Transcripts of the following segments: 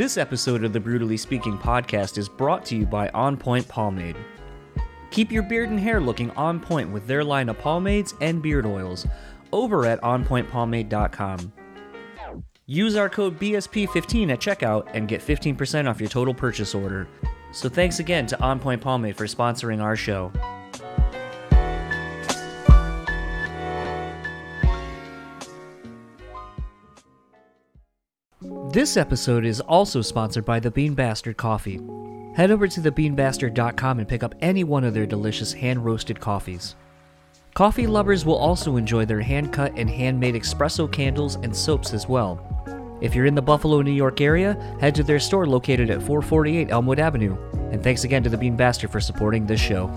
This episode of the Brutally Speaking podcast is brought to you by On Point Pomade. Keep your beard and hair looking on point with their line of pomades and beard oils over at onpointpomade.com. Use our code BSP15 at checkout and get 15% off your total purchase order. So thanks again to On Point Pomade for sponsoring our show. This episode is also sponsored by the Bean Bastard Coffee. Head over to thebeanbastard.com and pick up any one of their delicious hand roasted coffees. Coffee lovers will also enjoy their hand cut and handmade espresso candles and soaps as well. If you're in the Buffalo, New York area, head to their store located at 448 Elmwood Avenue. And thanks again to the Bean Bastard for supporting this show.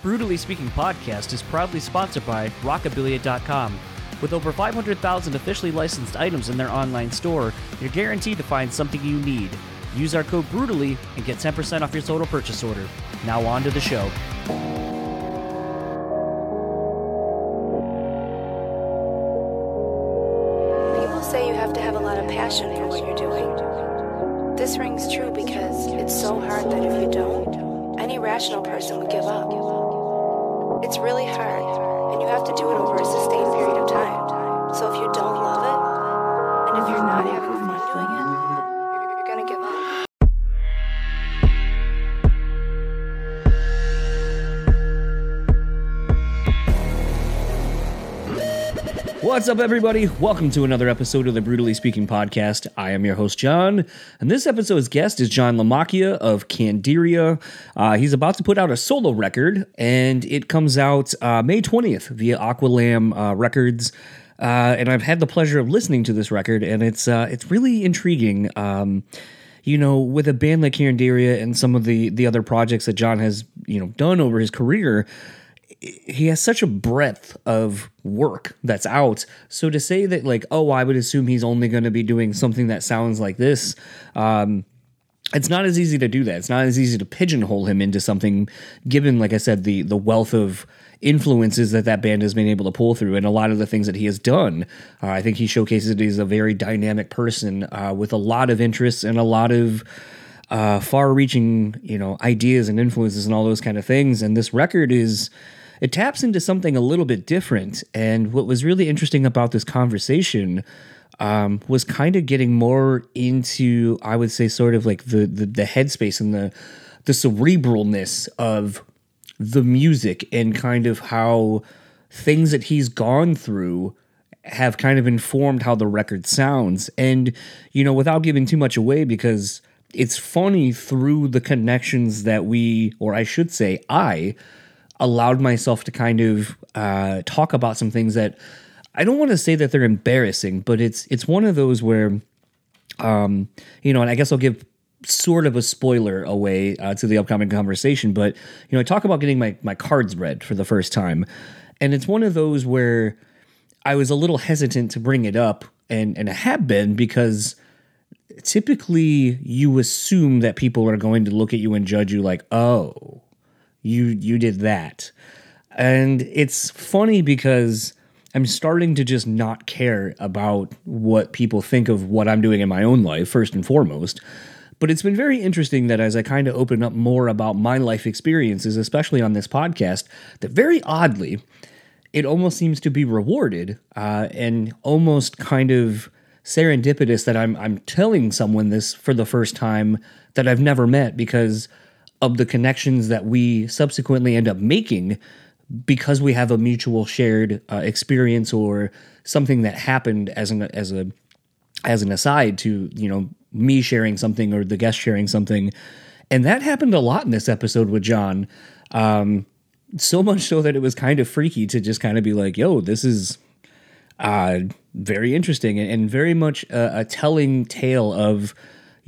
Brutally Speaking Podcast is proudly sponsored by Rockabilia.com. With over 500,000 officially licensed items in their online store, you're guaranteed to find something you need. Use our code BRUTALLY and get 10% off your total purchase order. Now on to the show. People say you have to have a lot of passion for what you're doing. This rings true because it's so hard that if you don't, any rational person would give up. It's really hard, have to do it over a sustained period of time. So if you don't love it, and if you're not having What's up, everybody? Welcome to another episode of the Brutally Speaking Podcast. I am your host, John, and this episode's guest is John Lamacchia of Candiria. Uh, he's about to put out a solo record, and it comes out uh, May 20th via Aqualam uh, Records. Uh, and I've had the pleasure of listening to this record, and it's uh, it's really intriguing. Um, you know, with a band like Candiria and some of the the other projects that John has you know done over his career, he has such a breadth of work that's out. So to say that like, oh, I would assume he's only going to be doing something that sounds like this, um, it's not as easy to do that. It's not as easy to pigeonhole him into something, given, like I said, the the wealth of influences that that band has been able to pull through, and a lot of the things that he has done. Uh, I think he showcases that he's a very dynamic person uh, with a lot of interests and a lot of uh, far-reaching, you know, ideas and influences and all those kind of things. And this record is it taps into something a little bit different. And what was really interesting about this conversation um, was kind of getting more into, I would say, sort of like the the, the headspace and the the cerebralness of the music and kind of how things that he's gone through have kind of informed how the record sounds. And, you know, without giving too much away, because it's funny through the connections that we, or I should say, I allowed myself to kind of uh, talk about some things that I don't want to say that they're embarrassing, but it's it's one of those where, um, you know, and I guess I'll give sort of a spoiler away uh, to the upcoming conversation, but you know, I talk about getting my my cards read for the first time, and it's one of those where I was a little hesitant to bring it up, and and I have been because typically you assume that people are going to look at you and judge you like, oh, you you did that, and it's funny because. I'm starting to just not care about what people think of what I'm doing in my own life, first and foremost. But it's been very interesting that as I kind of open up more about my life experiences, especially on this podcast, that very oddly, it almost seems to be rewarded uh, and almost kind of serendipitous that I'm I'm telling someone this for the first time that I've never met because of the connections that we subsequently end up making because we have a mutual shared uh, experience or something that happened as an as a as an aside to you know me sharing something or the guest sharing something. And that happened a lot in this episode with john. Um, so much so that it was kind of freaky to just kind of be like yo this is uh, very interesting and, and very much a, a telling tale of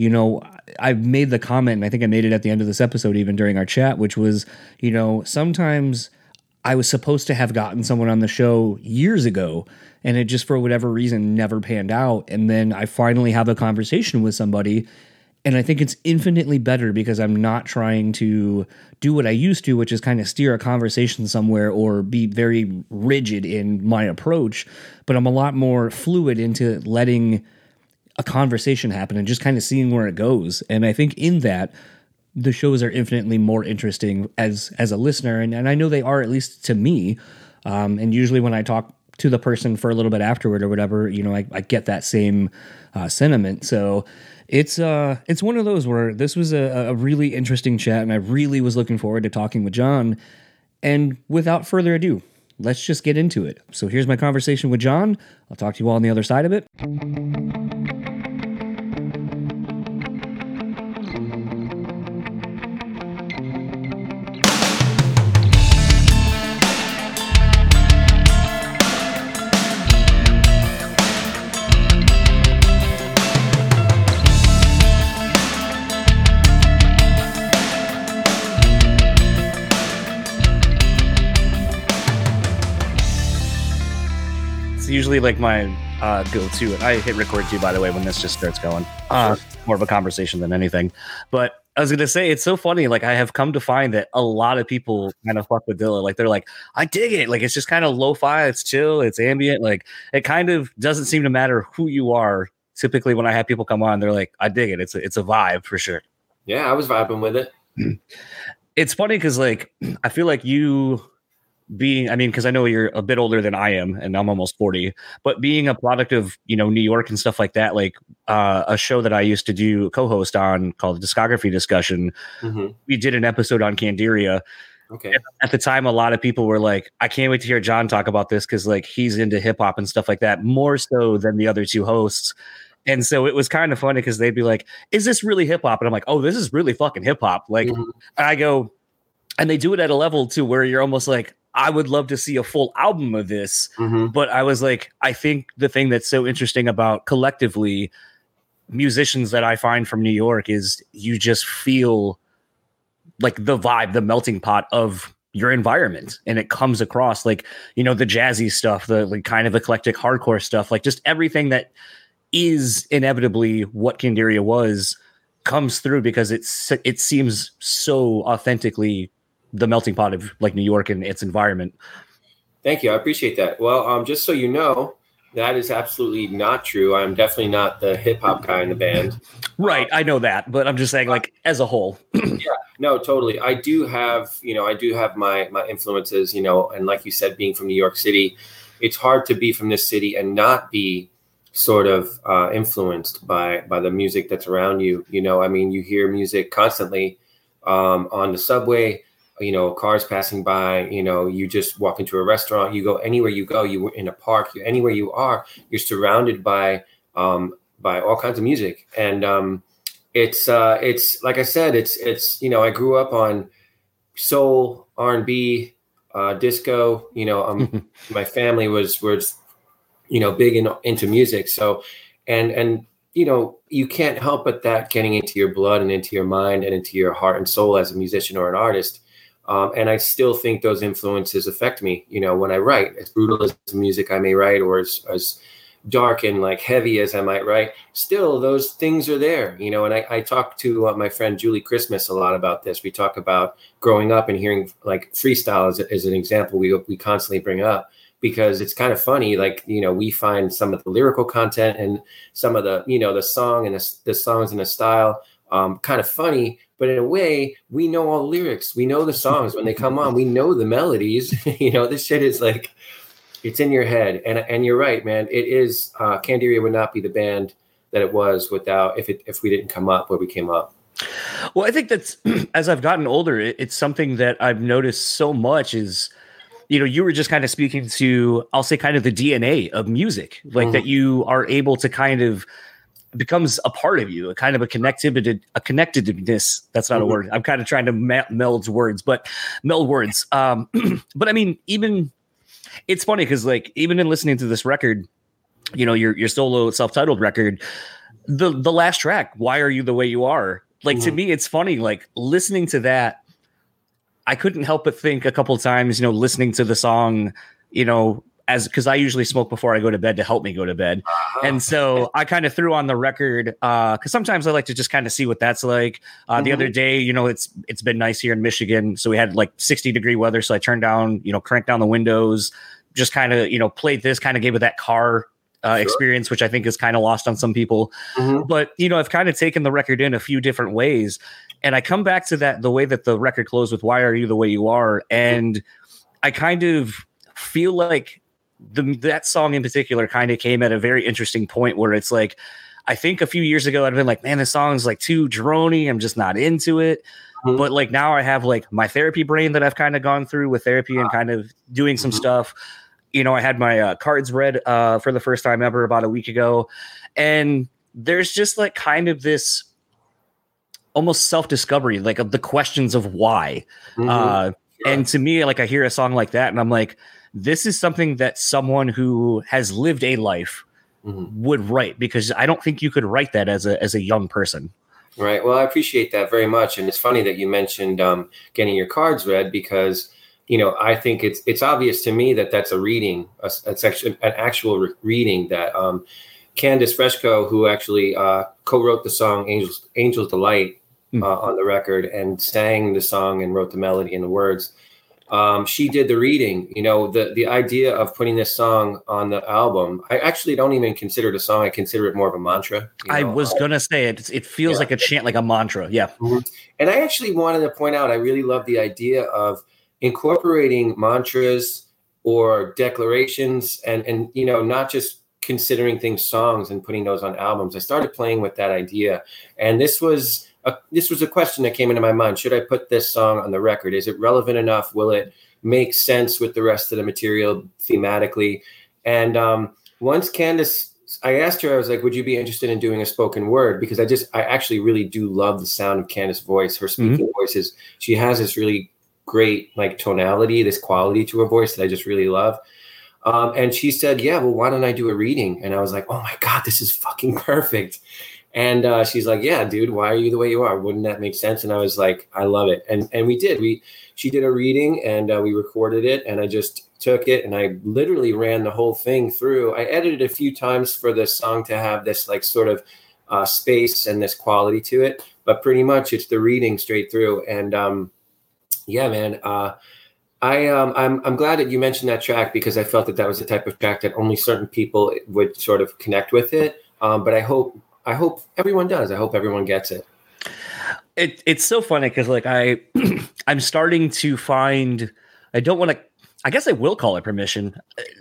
you know i've made the comment and i think i made it at the end of this episode even during our chat which was you know sometimes I was supposed to have gotten someone on the show years ago and it just for whatever reason never panned out. And then I finally have a conversation with somebody and I think it's infinitely better because I'm not trying to do what I used to which is kind of steer a conversation somewhere or be very rigid in my approach but I'm a lot more fluid into letting a conversation happen and just kind of seeing where it goes. And I think in that, the shows are infinitely more interesting as as a listener, and, and I know they are at least to me. Um, and usually when I talk to the person for a little bit afterward or whatever, you know, I, I get that same uh, sentiment. So it's uh it's one of those where this was a, a really interesting chat, and I really was looking forward to talking with John. And without further ado, let's just get into it. So here's my conversation with John. I'll talk to you all on the other side of it. Usually like my uh, go-to. I hit record too, by the way, when this just starts going. Uh, more of a conversation than anything. But I was gonna say it's so funny. Like I have come to find that a lot of people kind of fuck with Dilla. Like they're like, I dig it. Like it's just kind of lo-fi. It's chill. It's ambient. Like it kind of doesn't seem to matter who you are. Typically, when I have people come on, they're like, I dig it. It's a, it's a vibe for sure. Yeah, I was vibing with it. It's funny because like I feel like you being i mean because i know you're a bit older than i am and i'm almost 40 but being a product of you know new york and stuff like that like uh, a show that i used to do co-host on called discography discussion hmm we did an episode on candiria Okay. at the time a lot of people were like i can't wait to hear john talk about this because like he's into hip-hop and stuff like that more so than the other two hosts. And so it was kind of funny because they'd be like is this really hip-hop and i'm like oh this is really fucking hip-hop like Mhm. I go, and they do it at a level too where you're almost like, I would love to see a full album of this. Mhm. But I was like, I think the thing that's so interesting about collectively musicians that I find from New York is you just feel like the vibe, the melting pot of your environment and it comes across like you know the jazzy stuff the like kind of eclectic hardcore stuff like just everything that is inevitably what Candiria was comes through because it's it seems so authentically the melting pot of like New York and its environment. Thank you. I appreciate that. Well, um, just so you know, that is absolutely not true. I'm definitely not the hip hop guy in the band. Right, I know that, but I'm just saying like as a whole. Yeah, no, totally. I do have, you know, I do have my my influences, you know, and like you said, being from New York City, it's hard to be from this city and not be sort of uh, influenced by by the music that's around you. You know, I mean, you hear music constantly um, on the subway. You know, cars passing by. You know, you just walk into a restaurant. You go anywhere you go. You were in a park. You anywhere you are. You're surrounded by um, by all kinds of music, and um, it's uh, it's like I said, it's it's you know, I grew up on soul, R and B, uh, disco. You know, um, my family was was you know big in, into music. So, and and you know, you can't help but that getting into your blood and into your mind and into your heart and soul as a musician or an artist. Um, and I still think those influences affect me. You know, when I write, as brutal as the music I may write, or as, as dark and like heavy as I might write, still those things are there. You know, and I, I talk to uh, my friend Julie Christmas a lot about this. We talk about growing up and hearing like freestyle as, as an example. We we constantly bring up because it's kind of funny. Like you know, we find some of the lyrical content and some of the you know the song and the, the songs and the style um, kind of funny, but in a way, we know all the lyrics. We know the songs when they come on. We know the melodies. you know, this shit is like it's in your head. And and you're right, man. It is. Uh, Candiria would not be the band that it was without if it if we didn't come up where we came up. Well, I think that's as I've gotten older, it, it's something that I've noticed so much is you know, you were just kind of speaking to I'll say kind of the DNA of music, like Mhm. that you are able to kind of becomes a part of you, a kind of a connectivity, a connectedness. That's not Mhm. a word. I'm kind of trying to me- meld words, but meld words. Um, but I mean, even it's funny because like even in listening to this record, you know, your your solo self-titled record, the the last track, "Why Are You the Way You Are," like to Mhm. me, it's funny. Like listening to that, I couldn't help but think a couple times, you know, listening to the song, you know, as because I usually smoke before I go to bed to help me go to bed. And so I kind of threw on the record uh because sometimes I like to just kind of see what that's like. Uh the Mhm. other day, you know, it's it's been nice here in Michigan. So we had like 60 degree weather. So I turned down, you know, cranked down the windows, just kind of, you know, played this, kind of gave it that car uh, sure. experience, which I think is kind of lost on some people. Mm-hmm. But you know, I've kind of taken the record in a few different ways, and I come back to that the way that the record closed with "Why Are You the Way You Are," and I kind of feel like the that song in particular kind of came at a very interesting point where it's like. I think a few years ago I'd been like, man, this song's like too drony. I'm just not into it. Mm-hmm. But like now I have like my therapy brain that I've kind of gone through with therapy and kind of doing some mm-hmm. stuff you know, I had my uh, cards read uh, for the first time ever about a week ago, and there's just like kind of this almost self discovery, like of the questions of why. Mm-hmm. Uh, sure. And to me, like I hear a song like that, and I'm like, this is something that someone who has lived a life mm-hmm. would write because I don't think you could write that as a as a young person. Right. Well, I appreciate that very much, and it's funny that you mentioned um, getting your cards read because you know, I think it's it's obvious to me that that's a reading, a, section, an actual re- reading that um, Candace Fresco, who actually uh, co-wrote the song "Angels Angels Delight" mm. uh, on the record and sang the song and wrote the melody and the words. Um, she did the reading. You know, the the idea of putting this song on the album. I actually don't even consider it a song. I consider it more of a mantra. You know? I was gonna say it. It feels yeah. like a chant, like a mantra. Yeah. Mm-hmm. And I actually wanted to point out. I really love the idea of incorporating mantras or declarations and and you know not just considering things songs and putting those on albums i started playing with that idea and this was a this was a question that came into my mind should i put this song on the record is it relevant enough will it make sense with the rest of the material thematically and um, once candace I asked her, I was like, would you be interested in doing a spoken word? Because I just, I actually really do love the sound of Candace's voice. Her speaking mm-hmm. voice is, she has this really great like tonality, this quality to her voice that I just really love. Um, and she said, "Yeah, well, why don't I do a reading?" And I was like, "Oh my god, this is fucking perfect." And uh, she's like, "Yeah, dude, why are you the way you are? Wouldn't that make sense?" And I was like, "I love it." And and we did. We she did a reading and uh, we recorded it, and I just took it and I literally ran the whole thing through. I edited a few times for the song to have this like sort of uh, space and this quality to it, but pretty much it's the reading straight through. And um, yeah, man. Uh, I um, I'm I'm glad that you mentioned that track because I felt that that was the type of track that only certain people would sort of connect with it. Um, but I hope I hope everyone does. I hope everyone gets it. It it's so funny because like I I'm starting to find I don't want to I guess I will call it permission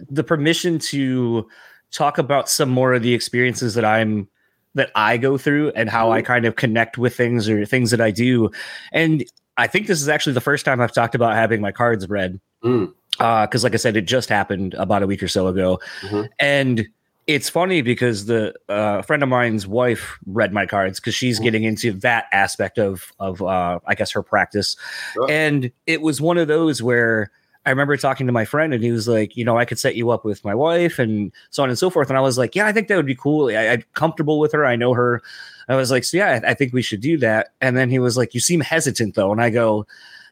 the permission to talk about some more of the experiences that I'm that I go through and how I mm-hmm. kind of connect with things or things that I do. And I think this is actually the first time I've talked about having my cards read. Mm. Uh, cause like I said, it just happened about a week or so ago. Mm-hmm. And it's funny because the uh, friend of mine's wife read my cards because she's getting into that aspect of of uh, I guess her practice, sure. and it was one of those where I remember talking to my friend and he was like, you know, I could set you up with my wife and so on and so forth. And I was like, yeah, I think that would be cool. I, am comfortable with her. I know her. I was like, so yeah, I, I think we should do that. And then he was like, you seem hesitant though. And I go,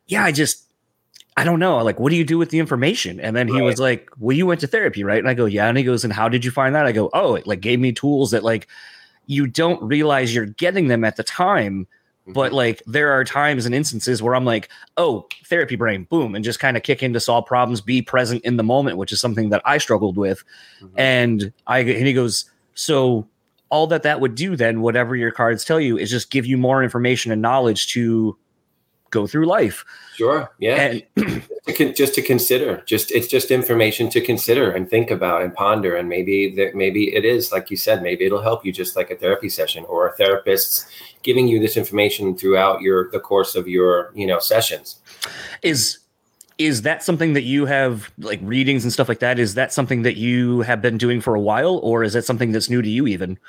yeah, I just, I don't know. Like, what do you do with the information? And then he right. was like, well, you went to therapy, right? And I go, yeah. And he goes, and how did you find that? I go, oh, it like gave me tools that like you don't realize you're getting them at the time but mm-hmm. like there are times and instances where I'm like, oh, therapy brain, boom, and just kind of kick in to solve problems, be present in the moment, which is something that I struggled with. Mm-hmm. And I and he goes, so all that that would do then, whatever your cards tell you, is just give you more information and knowledge to go through life. Sure. Yeah. And, just to consider, just it's just information to consider and think about and ponder. And maybe that maybe it is like you said, maybe it'll help you just like a therapy session or a therapist's giving you this information throughout your the course of your you know sessions. Is is that something that you have like readings and stuff like that? Is that something that you have been doing for a while, or is that something that's new to you even?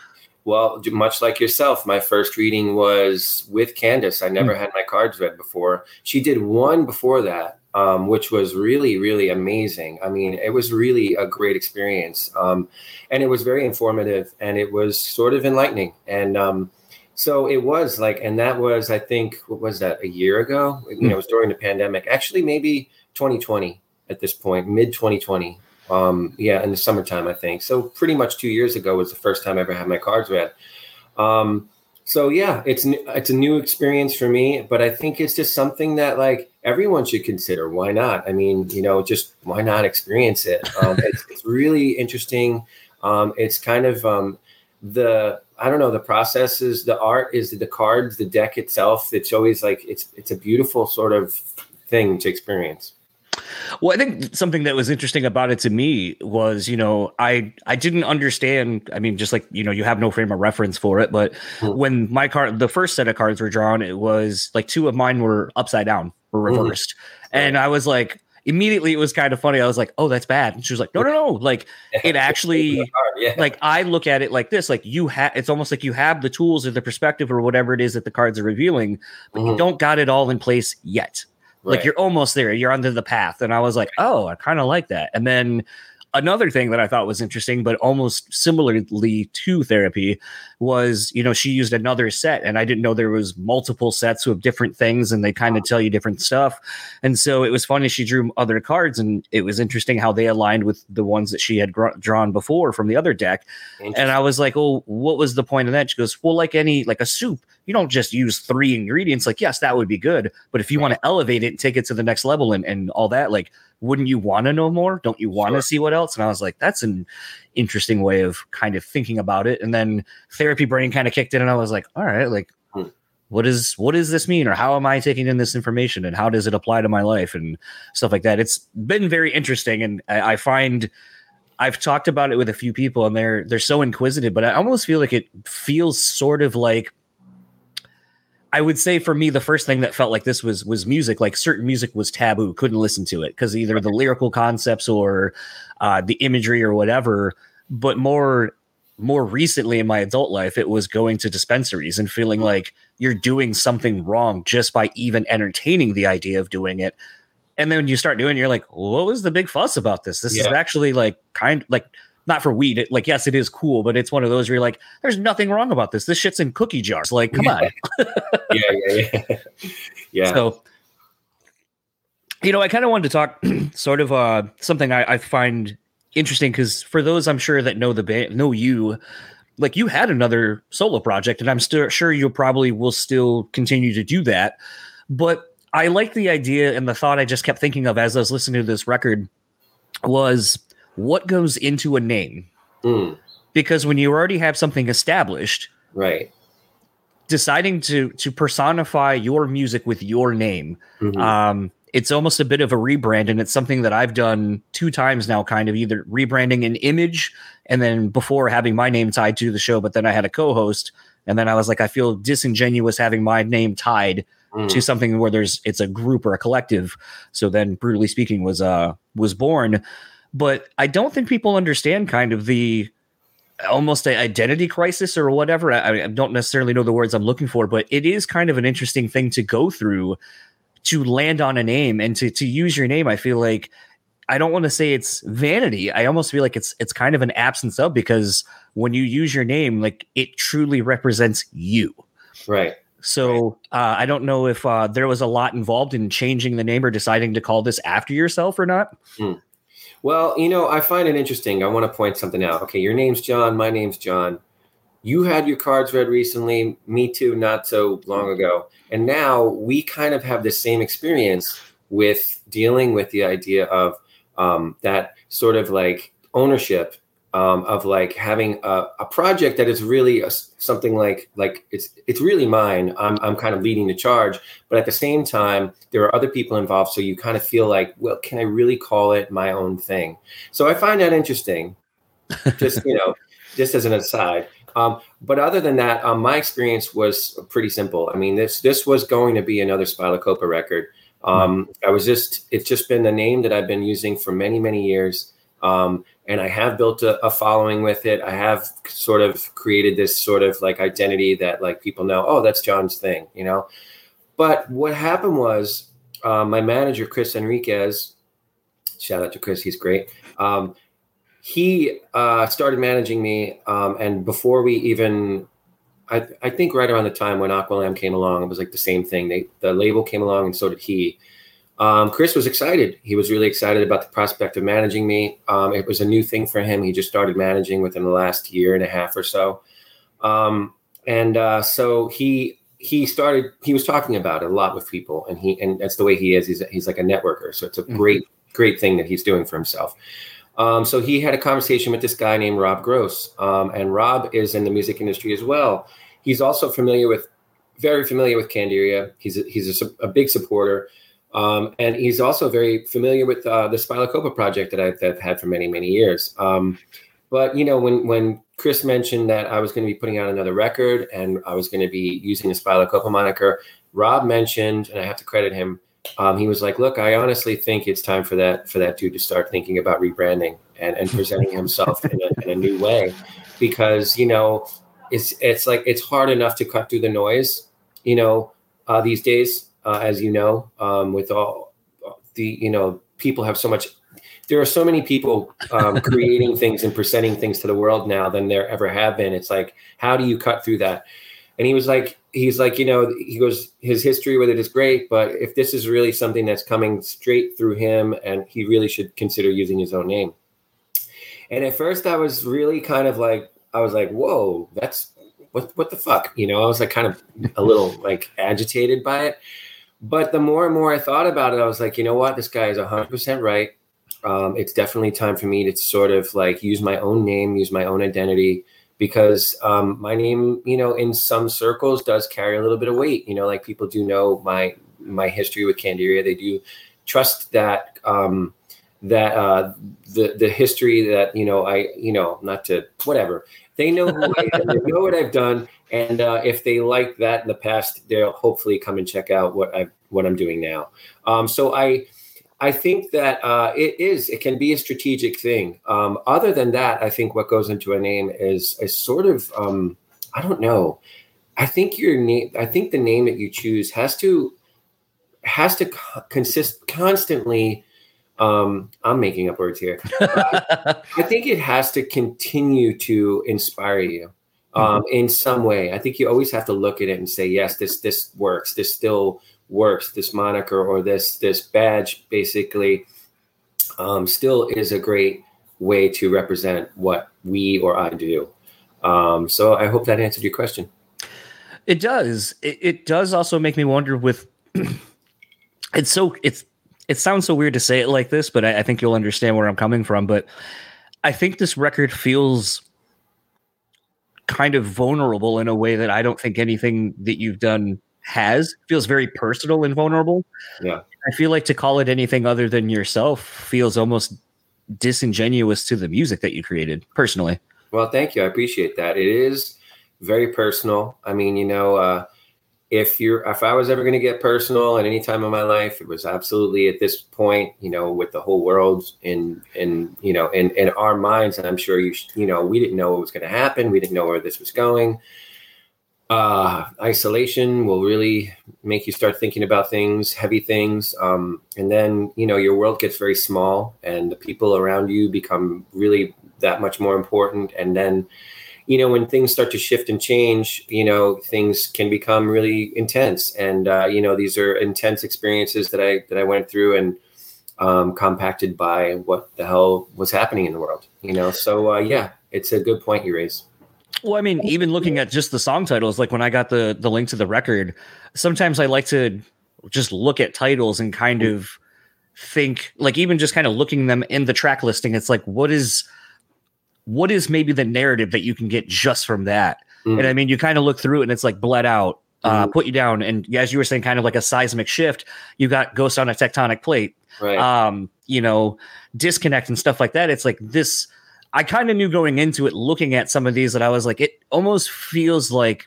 Well, much like yourself, my first reading was with Candace. I never mm. had my cards read before. She did one before that, um, which was really, really amazing. I mean, it was really a great experience. Um, and it was very informative and it was sort of enlightening. And um, so it was like, and that was, I think, what was that, a year ago? Mm. You know, it was during the pandemic, actually, maybe 2020 at this point, mid 2020. Um, yeah, in the summertime, I think. So pretty much two years ago was the first time I ever had my cards read. Um, so yeah, it's it's a new experience for me, but I think it's just something that like everyone should consider. Why not? I mean, you know, just why not experience it? Um, it's, it's, really interesting. Um, it's kind of um, the I don't know the process is the art is the cards the deck itself. It's always like it's it's a beautiful sort of thing to experience. Well, I think something that was interesting about it to me was, you know, I I didn't understand. I mean, just like you know, you have no frame of reference for it, but mm. when my card, the first set of cards were drawn, it was like two of mine were upside down, were hmm. reversed, mm. and I was like, immediately it was kind of funny. I was like, "Oh, that's bad." And she was like, "No, no, no! Like it actually, yeah. like I look at it like this: like you have, it's almost like you have the tools or the perspective or whatever it is that the cards are revealing, but mm-hmm. you don't got it all in place yet. Right. Like you're almost there. You're under the path." And I was like, "Oh, I kind of like that." And then another thing that I thought was interesting, but almost similarly to therapy, was you know she used another set, and I didn't know there was multiple sets of different things, and they kind of tell you different stuff. And so it was funny. She drew other cards, and it was interesting how they aligned with the ones that she had gr- drawn before from the other deck. And I was like, "Oh, what was the point of that?" She goes, "Well, like any like a soup, you don't just use three ingredients. Like, yes, that would be good, but if you want to elevate it and take it to the next level and and all that, like." Wouldn't you want to know more? Don't you want to sure. see what else? And I was like, that's an interesting way of kind of thinking about it. And then therapy brain kind of kicked in, and I was like, all right, like, hmm. what is what does this mean, or how am I taking in this information, and how does it apply to my life and stuff like that? It's been very interesting, and I, I find. I've talked about it with a few people and they're they're so inquisitive, but I almost feel like it feels sort of like I would say for me, the first thing that felt like this was was music. Like certain music was taboo, couldn't listen to it because either the lyrical concepts or uh, the imagery or whatever. But more more recently in my adult life, it was going to dispensaries and feeling like you're doing something wrong just by even entertaining the idea of doing it. And then when you start doing, it, you're like, what was the big fuss about this? This yeah. is actually like kind like not for weed. It, like, yes, it is cool, but it's one of those where you're like, there's nothing wrong about this. This shit's in cookie jars. Like, come on. yeah, yeah, yeah. Yeah. So, you know, I kind of wanted to talk sort of uh, something I, I find interesting because for those I'm sure that know the band, know you, like you had another solo project, and I'm still sure you probably will still continue to do that. But I like the idea and the thought I just kept thinking of as I was listening to this record was what goes into a name. Mm. Because when you already have something established, right, deciding to to personify your music with your name, mm-hmm. um, it's almost a bit of a rebrand, and it's something that I've done two times now, kind of either rebranding an image, and then before having my name tied to the show, but then I had a co-host, and then I was like, I feel disingenuous having my name tied mm. to something where there's it's a group or a collective. So then, brutally speaking, was uh was born but I don't think people understand kind of the almost an identity crisis or whatever. I, I, don't necessarily know the words I'm looking for, but it is kind of an interesting thing to go through to land on a name and to to use your name. I feel like I don't want to say it's vanity. I almost feel like it's it's kind of an absence of because when you use your name, like it truly represents you. Right. So uh, I don't know if uh, there was a lot involved in changing the name or deciding to call this after yourself or not. Hmm. Well, you know, I find it interesting. I want to point something out. Okay, your name's John. My name's John. You had your cards read recently. Me too, not so long ago. And now we kind of have the same experience with dealing with the idea of um, that sort of like ownership um, of like having a, a, project that is really a, something like like it's it's really mine. I'm I'm kind of leading the charge, but at the same time, there are other people involved. So you kind of feel like, well, can I really call it my own thing? So I find that interesting. Just you know, just as an aside. Um, but other than that, um, my experience was pretty simple. I mean, this this was going to be another Spylacopa record. Um, I was just it's just been the name that I've been using for many many years. Um, and I have built a, a, following with it. I have sort of created this sort of like identity that like people know, oh, that's John's thing, you know. But what happened was uh, my manager Chris Enriquez, shout out to Chris, he's great. Um, he uh, started managing me, um, and before we even, I, I think right around the time when Aqualam came along, it was like the same thing. They the label came along, and so did he. Um, Chris was excited. He was really excited about the prospect of managing me. Um, it was a new thing for him. He just started managing within the last year and a half or so, um, and uh, so he he started. He was talking about it a lot with people, and he and that's the way he is. He's he's like a networker. So it's a mm-hmm. great great thing that he's doing for himself. Um, so he had a conversation with this guy named Rob Gross, um, and Rob is in the music industry as well. He's also familiar with, very familiar with Candiria. He's a, he's a, a big supporter, um, and he's also very familiar with uh, the Spylacopa project that I've, that I've, had for many many years. Um, but you know, when when Chris mentioned that I was going to be putting out another record and I was going to be using the Spylacopa moniker, Rob mentioned, and I have to credit him um, he was like, "Look, I honestly think it's time for that for that dude to start thinking about rebranding and, and presenting himself in, a, in a new way, because you know, it's it's like it's hard enough to cut through the noise, you know, uh, these days, uh, as you know, um, with all the you know, people have so much. There are so many people um, creating things and presenting things to the world now than there ever have been. It's like, how do you cut through that? And he was like, he's like, you know, he goes, his history with it is great, but if this is really something that's coming straight through him, and he really should consider using his own name. And at first, I was really kind of like, I was like, whoa, that's what, what the fuck, you know? I was like, kind of a little like agitated by it. But the more and more I thought about it, I was like, you know what, this guy is hundred percent right. Um, it's definitely time for me to sort of like use my own name, use my own identity because um, my name, you know, in some circles does carry a little bit of weight. You know, like people do know my my history with Candiria. They do trust that um, that uh, the the history that you know I you know not to whatever they know who I am, they know what I've done, and uh, if they like that in the past, they'll hopefully come and check out what I what I'm doing now. Um, so I I think that uh, it is. It can be a strategic thing. Um, other than that, I think what goes into a name is a sort of um, I don't know. I think your name. I think the name that you choose has to has to co- consist constantly. Um, I'm making up words here. I think it has to continue to inspire you um, mm-hmm. in some way. I think you always have to look at it and say, yes, this this works. This still works, this moniker or this this badge basically um, still is a great way to represent what we or I do. Um, so I hope that answered your question. It does. It, it does also make me wonder with it's so it's it sounds so weird to say it like this, but I, I think you'll understand where I'm coming from. But I think this record feels kind of vulnerable in a way that I don't think anything that you've done has feels very personal and vulnerable. Yeah. I feel like to call it anything other than yourself feels almost disingenuous to the music that you created personally. Well, thank you. I appreciate that. It is very personal. I mean, you know, uh, if you're if I was ever going to get personal at any time in my life, it was absolutely at this point, you know, with the whole world in in you know in in our minds, and I'm sure you you know we didn't know what was going to happen. We didn't know where this was going uh, isolation will really make you start thinking about things, heavy things. Um, and then, you know, your world gets very small and the people around you become really that much more important. And then, you know, when things start to shift and change, you know, things can become really intense. And, uh, you know, these are intense experiences that I, that I went through and, um, compacted by what the hell was happening in the world, you know? So, uh, yeah, it's a good point you raise. Well, I mean, even looking at just the song titles, like when I got the the link to the record, sometimes I like to just look at titles and kind of think, like even just kind of looking them in the track listing, it's like what is what is maybe the narrative that you can get just from that? Mm. And I mean, you kind of look through it and it's like bled out, uh, mm. put you down, and as you were saying, kind of like a seismic shift. You got Ghost on a Tectonic Plate, right. um, you know, disconnect and stuff like that. It's like this I kind of knew going into it, looking at some of these, that I was like, it almost feels like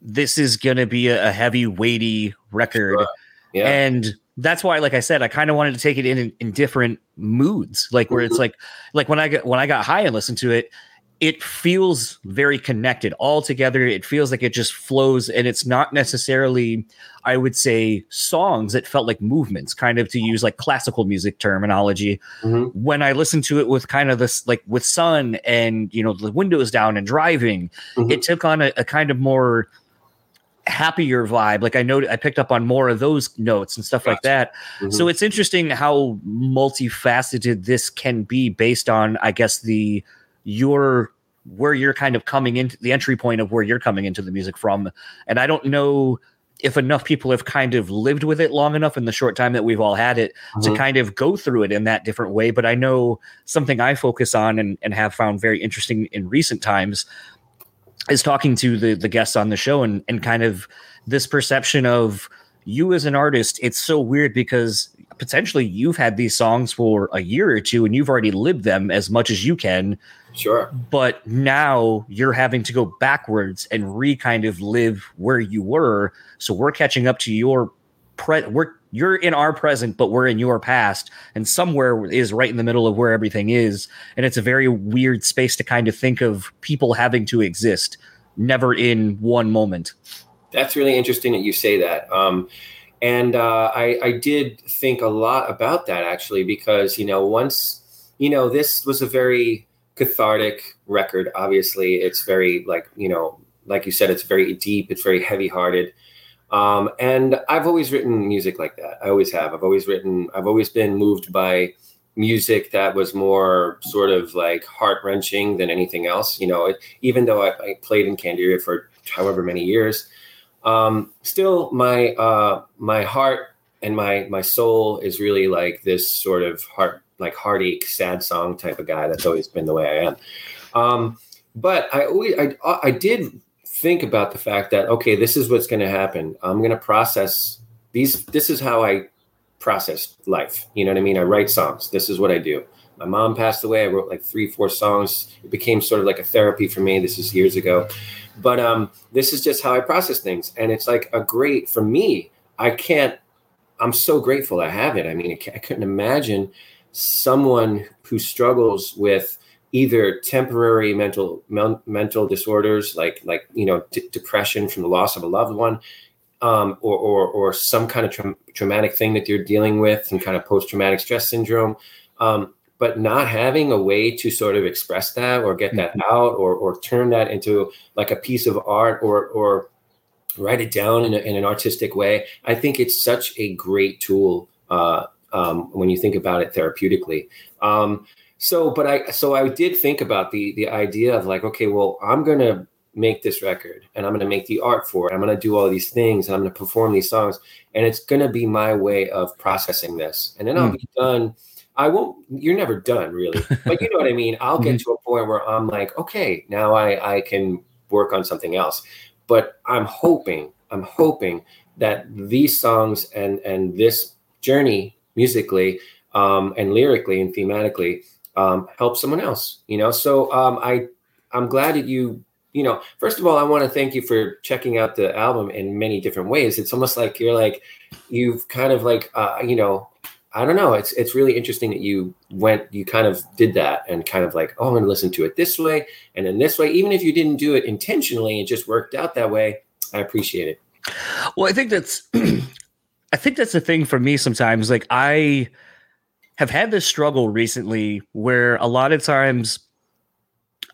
this is going to be a, heavy, weighty record. Sure. Yeah. And that's why, like I said, I kind of wanted to take it in, in, in different moods, like where mm-hmm. it's like, like when I got when I got high and listened to it, it feels very connected all together. It feels like it just flows, and it's not necessarily, I would say, songs. It felt like movements, kind of to use like classical music terminology. Mm-hmm. When I listened to it with kind of this, like with sun and you know the windows down and driving, mm-hmm. it took on a, a, kind of more happier vibe. Like I know I picked up on more of those notes and stuff gotcha. like that. Mm-hmm. So it's interesting how multifaceted this can be based on, I guess the your where you're kind of coming into the entry point of where you're coming into the music from. And I don't know if enough people have kind of lived with it long enough in the short time that we've all had it mm-hmm. to kind of go through it in that different way. But I know something I focus on and, and have found very interesting in recent times is talking to the the guests on the show and and kind of this perception of you as an artist. It's so weird because potentially you've had these songs for a year or two and you've already lived them as much as you can. Sure. But now you're having to go backwards and re kind of live where you were. So we're catching up to your pre we're you're in our present, but we're in your past, and somewhere is right in the middle of where everything is. And it's a very weird space to kind of think of people having to exist, never in one moment. That's really interesting that you say that. Um, and uh, I, I did think a lot about that actually, because, you know, once, you know, this was a very cathartic record. Obviously, it's very, like, you know, like you said, it's very deep, it's very heavy hearted. Um, and I've always written music like that. I always have. I've always written, I've always been moved by music that was more sort of like heart wrenching than anything else. You know, it, even though I, I, played in Candiria for however many years, um, still my uh, my heart and my my soul is really like this sort of heart like heartache sad song type of guy. That's always been the way I am. Um, but I always I I did think about the fact that okay, this is what's going to happen. I'm going to process these. This is how I process life. You know what I mean? I write songs. This is what I do. My mom passed away. I wrote like three, four songs. It became sort of like a therapy for me. This is years ago, but um, this is just how I process things, and it's like a great for me. I can't. I'm so grateful I have it. I mean, I couldn't imagine someone who struggles with either temporary mental mental disorders like like you know d- depression from the loss of a loved one um, or, or, or some kind of tra- traumatic thing that you're dealing with some kind of post-traumatic stress syndrome um, but not having a way to sort of express that or get that mm-hmm. out or, or turn that into like a piece of art or or write it down in, a, in an artistic way i think it's such a great tool uh, um, when you think about it therapeutically um, so but i so i did think about the the idea of like okay well i'm gonna make this record and i'm gonna make the art for it. I'm gonna do all these things and i'm gonna perform these songs and it's gonna be my way of processing this. And then i'll hmm. be done. I won't you're never done really. But you know what i mean? I'll get mm-hmm. to a point where i'm like okay now i i can work on something else. But i'm hoping i'm hoping that these songs and and this journey musically um, and lyrically and thematically um, help someone else. You know, so um, I I'm glad that you you know first of all I want to thank you for checking out the album in many different ways. It's almost like you're like you've kind of like uh, you know I don't know. It's it's really interesting that you went, you kind of did that, and kind of like, oh, I'm going to listen to it this way and then this way. Even if you didn't do it intentionally, it just worked out that way. I appreciate it. Well, I think that's, I think that's the thing for me. Sometimes, like I, have had this struggle recently where a lot of times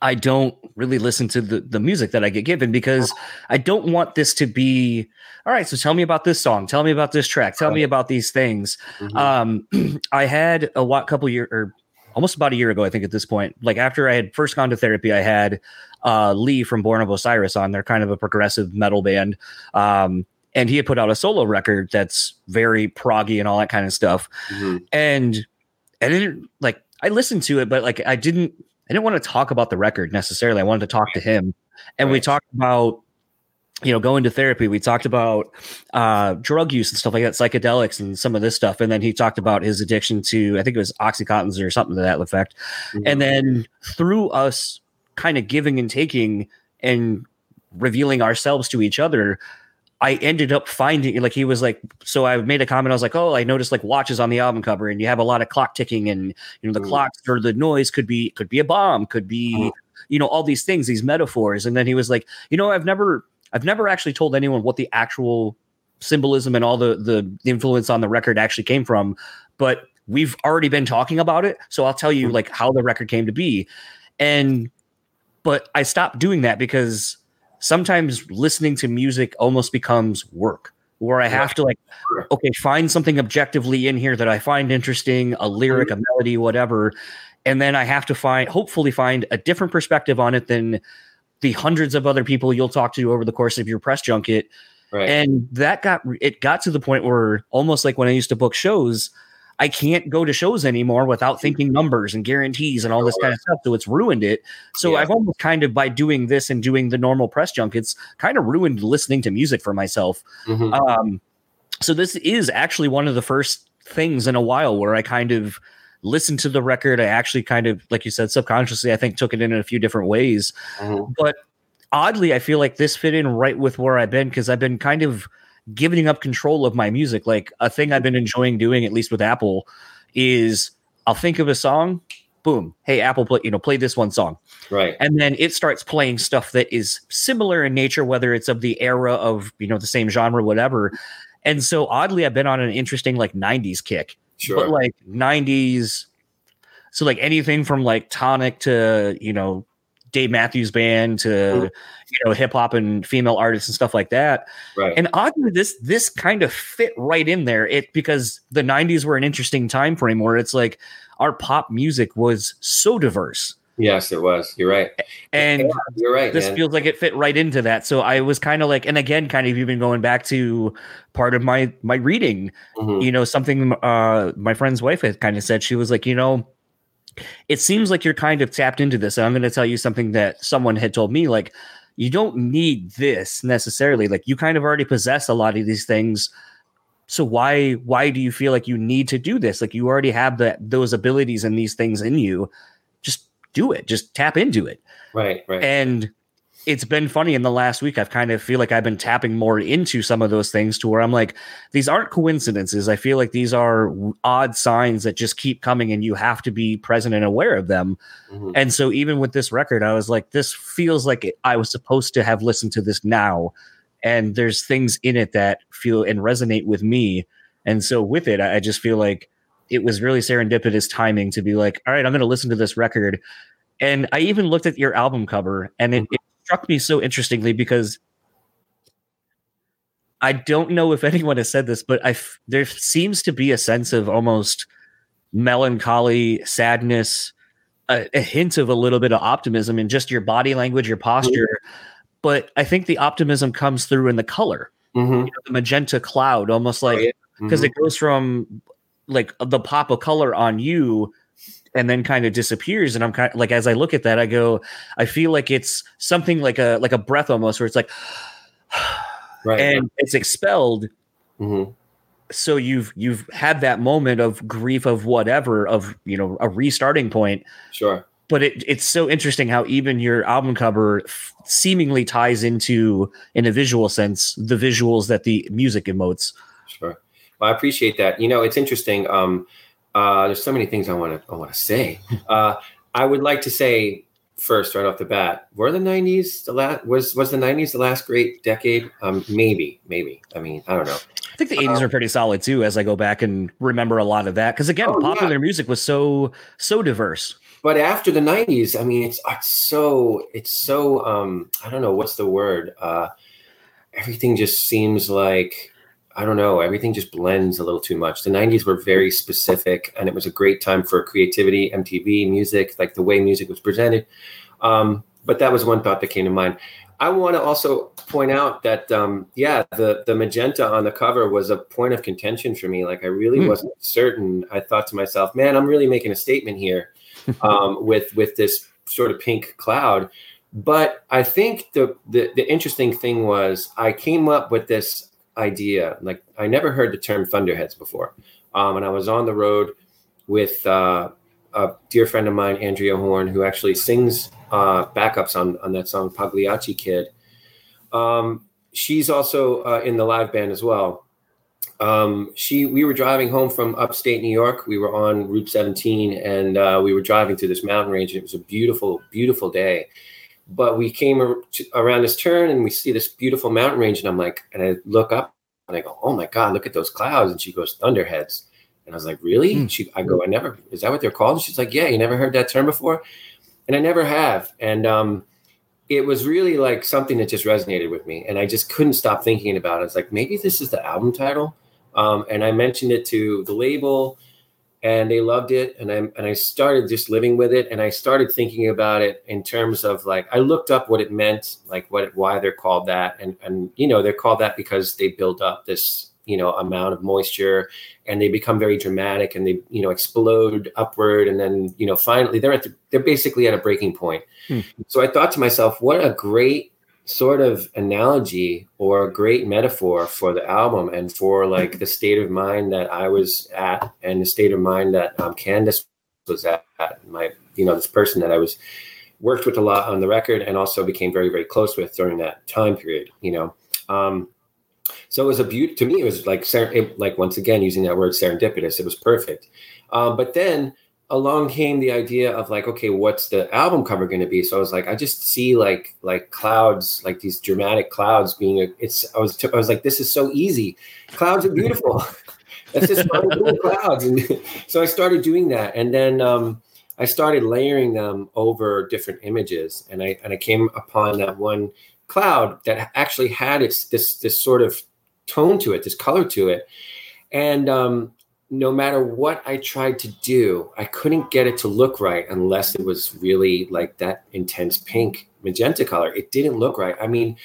I don't really listen to the, the music that I get given because I don't want this to be all right. So tell me about this song. Tell me about this track. Tell me about these things. Mm-hmm. Um, I had a what couple year or almost about a year ago, I think at this point, like after I had first gone to therapy, I had uh, Lee from Born of Osiris on. They're kind of a progressive metal band. Um, and he had put out a solo record that's very proggy and all that kind of stuff. Mm-hmm. And I didn't like I listened to it, but like I didn't I didn't want to talk about the record necessarily. I wanted to talk to him. And right. we talked about you know going to therapy we talked about uh drug use and stuff like that psychedelics and some of this stuff and then he talked about his addiction to i think it was oxycontins or something to that effect mm-hmm. and then through us kind of giving and taking and revealing ourselves to each other I ended up finding like he was like so I made a comment I was like oh I noticed like watches on the album cover and you have a lot of clock ticking and you know the mm. clocks or the noise could be could be a bomb could be mm. you know all these things these metaphors and then he was like you know I've never I've never actually told anyone what the actual symbolism and all the the influence on the record actually came from but we've already been talking about it so I'll tell you mm. like how the record came to be and but I stopped doing that because sometimes listening to music almost becomes work where I have to like, okay, find something objectively in here that I find interesting, a lyric, a mm-hmm. melody, whatever. And then I have to find, hopefully, find a different perspective on it than the hundreds of other people you'll talk to over the course of your press junket. Right. And that got it got to the point where almost like when I used to book shows, I can't go to shows anymore without thinking numbers and guarantees and all this kind of stuff. So it's ruined it. So Yeah. I've almost kind of by doing this and doing the normal press junkets, kind of ruined listening to music for myself. Mhm. Um, so this is actually one of the first things in a while where I kind of listened to the record. I actually kind of, like you said, subconsciously, I think took it in a few different ways. Mhm. But oddly, I feel like this fit in right with where I've been because I've been kind of giving up control of my music. Like a thing I've been enjoying doing, at least with Apple, is I'll think of a song, boom, hey Apple, play you know play this one song, Right. and then it starts playing stuff that is similar in nature, whether it's of the era of you know the same genre, whatever. And so oddly, I've been on an interesting like '90s kick, Sure. but like '90s, so like anything from like Tonic to you know Dave Matthews Band to Mhm. you know hip hop and female artists and stuff like that. right. And oddly, this this kind of fit right in there. It because the '90s were an interesting time frame where it's like our pop music was so diverse, yes, it was. You're right. and Yeah, you're right. this man. feels like it fit right into that. So I was kind of like, and again, kind of even going back to part of my my reading. Mhm. You know, something uh my friend's wife had kind of said. She was like, you know. It seems like you're kind of tapped into this. And I'm going to tell you something that someone had told me. Like, you don't need this necessarily. Like, you kind of already possess a lot of these things so why why do you feel like you need to do this like you already have that those abilities and these things in you just do it just tap into it Right. Right. and it's been funny in the last week i've kind of feel like i've been tapping more into some of those things to where i'm like these aren't coincidences. I feel like these are odd signs that just keep coming and you have to be present and aware of them. Mhm. and so even with this record i was like this feels like it, i was supposed to have listened to this now. And there's things in it that feel and resonate with me. And so with it i I just feel like it was really serendipitous timing to be like all right i'm going to listen to this record. And i even looked at your album cover and it, it struck me so interestingly because i don't know if anyone has said this but i f- there seems to be a sense of almost melancholy sadness a, a hint of a little bit of optimism in just your body language your posture but i think the optimism comes through in the color Mhm. you know, the magenta cloud almost like Oh, yeah. because Mhm. it goes from like the pop of color on you and then kind of disappears and i'm kind of like as i look at that i go i feel like it's something like a like a breath almost where it's like right. and it's expelled Mhm. so you've you've had that moment of grief of whatever of you know a restarting point Sure. but it, it's so interesting how even your album cover f- seemingly ties into in a visual sense the visuals that the music emotes Sure. Well, I appreciate that. You know, it's interesting. Um, uh, there's so many things I want to I want to say. Uh, I would like to say first, right off the bat, were the '90s the last was was the '90s the last great decade? Um, maybe, maybe. I mean, I don't know. I think the 80s are pretty solid too, as I go back and remember a lot of that. Because again, Oh, yeah. popular music was so so diverse. But after the '90s, I mean, it's it's so it's so um, I don't know what's the word. Uh, everything just seems like I don't know. Everything just blends a little too much. The '90s were very specific, and it was a great time for creativity, MTV, music, like the way music was presented. Um, but that was one thought that came to mind. I want to also point out that um, yeah, the the magenta on the cover was a point of contention for me. Like I really Hmm. wasn't certain. I thought to myself, man, I'm really making a statement here um, with with this sort of pink cloud. But I think the, the the interesting thing was I came up with this idea. Like I never heard the term thunderheads before, um, and I was on the road with uh, a dear friend of mine, Andrea Horn, who actually sings uh, backups on on that song Pagliacci Kid. Um, she's also uh, in the live band as well. Um, she we were driving home from upstate New York. We were on Route 17, and uh, we were driving through this mountain range. It was a beautiful, beautiful day. But we came to, around this turn, and we see this beautiful mountain range, and I'm like, and I look up, and I go, "Oh my God, look at those clouds!" And she goes, "Thunderheads." And I was like, "Really?" Hmm. She, I go, "I never. Is that what they're called?" And she's like, "Yeah, you never heard that term before." And I never have. And um, it was really like something that just resonated with me, and I just couldn't stop thinking about it. It's like maybe this is the album title. Um, and I mentioned it to the label, and they loved it and I and I started just living with it and I started thinking about it in terms of like I looked up what it meant like what why they're called that and and you know they're called that because they build up this you know amount of moisture and they become very dramatic and they you know explode upward and then you know finally they're at the, they're basically at a breaking point hmm. so i thought to myself what a great sort of analogy or a great metaphor for the album and for like the state of mind that I was at and the state of mind that um, Candace was at, at my you know this person that I was worked with a lot on the record and also became very very close with during that time period you know? Um, so it was a beauty to me it was like it, like once again using that word serendipitous it was perfect. Um, but then along came the idea of like okay what's the album cover going to be? So i was like i just see like like clouds like these dramatic clouds being a, it's i was t- I was like this is so easy. Clouds are beautiful. Let's just clouds. And so i started doing that. And then um i started layering them over different images. And i and i came upon that one cloud that actually had its this this sort of tone to it this color to it. And um no matter what I tried to do, I couldn't get it to look right unless it was really like that intense pink magenta color. It didn't look right. I mean,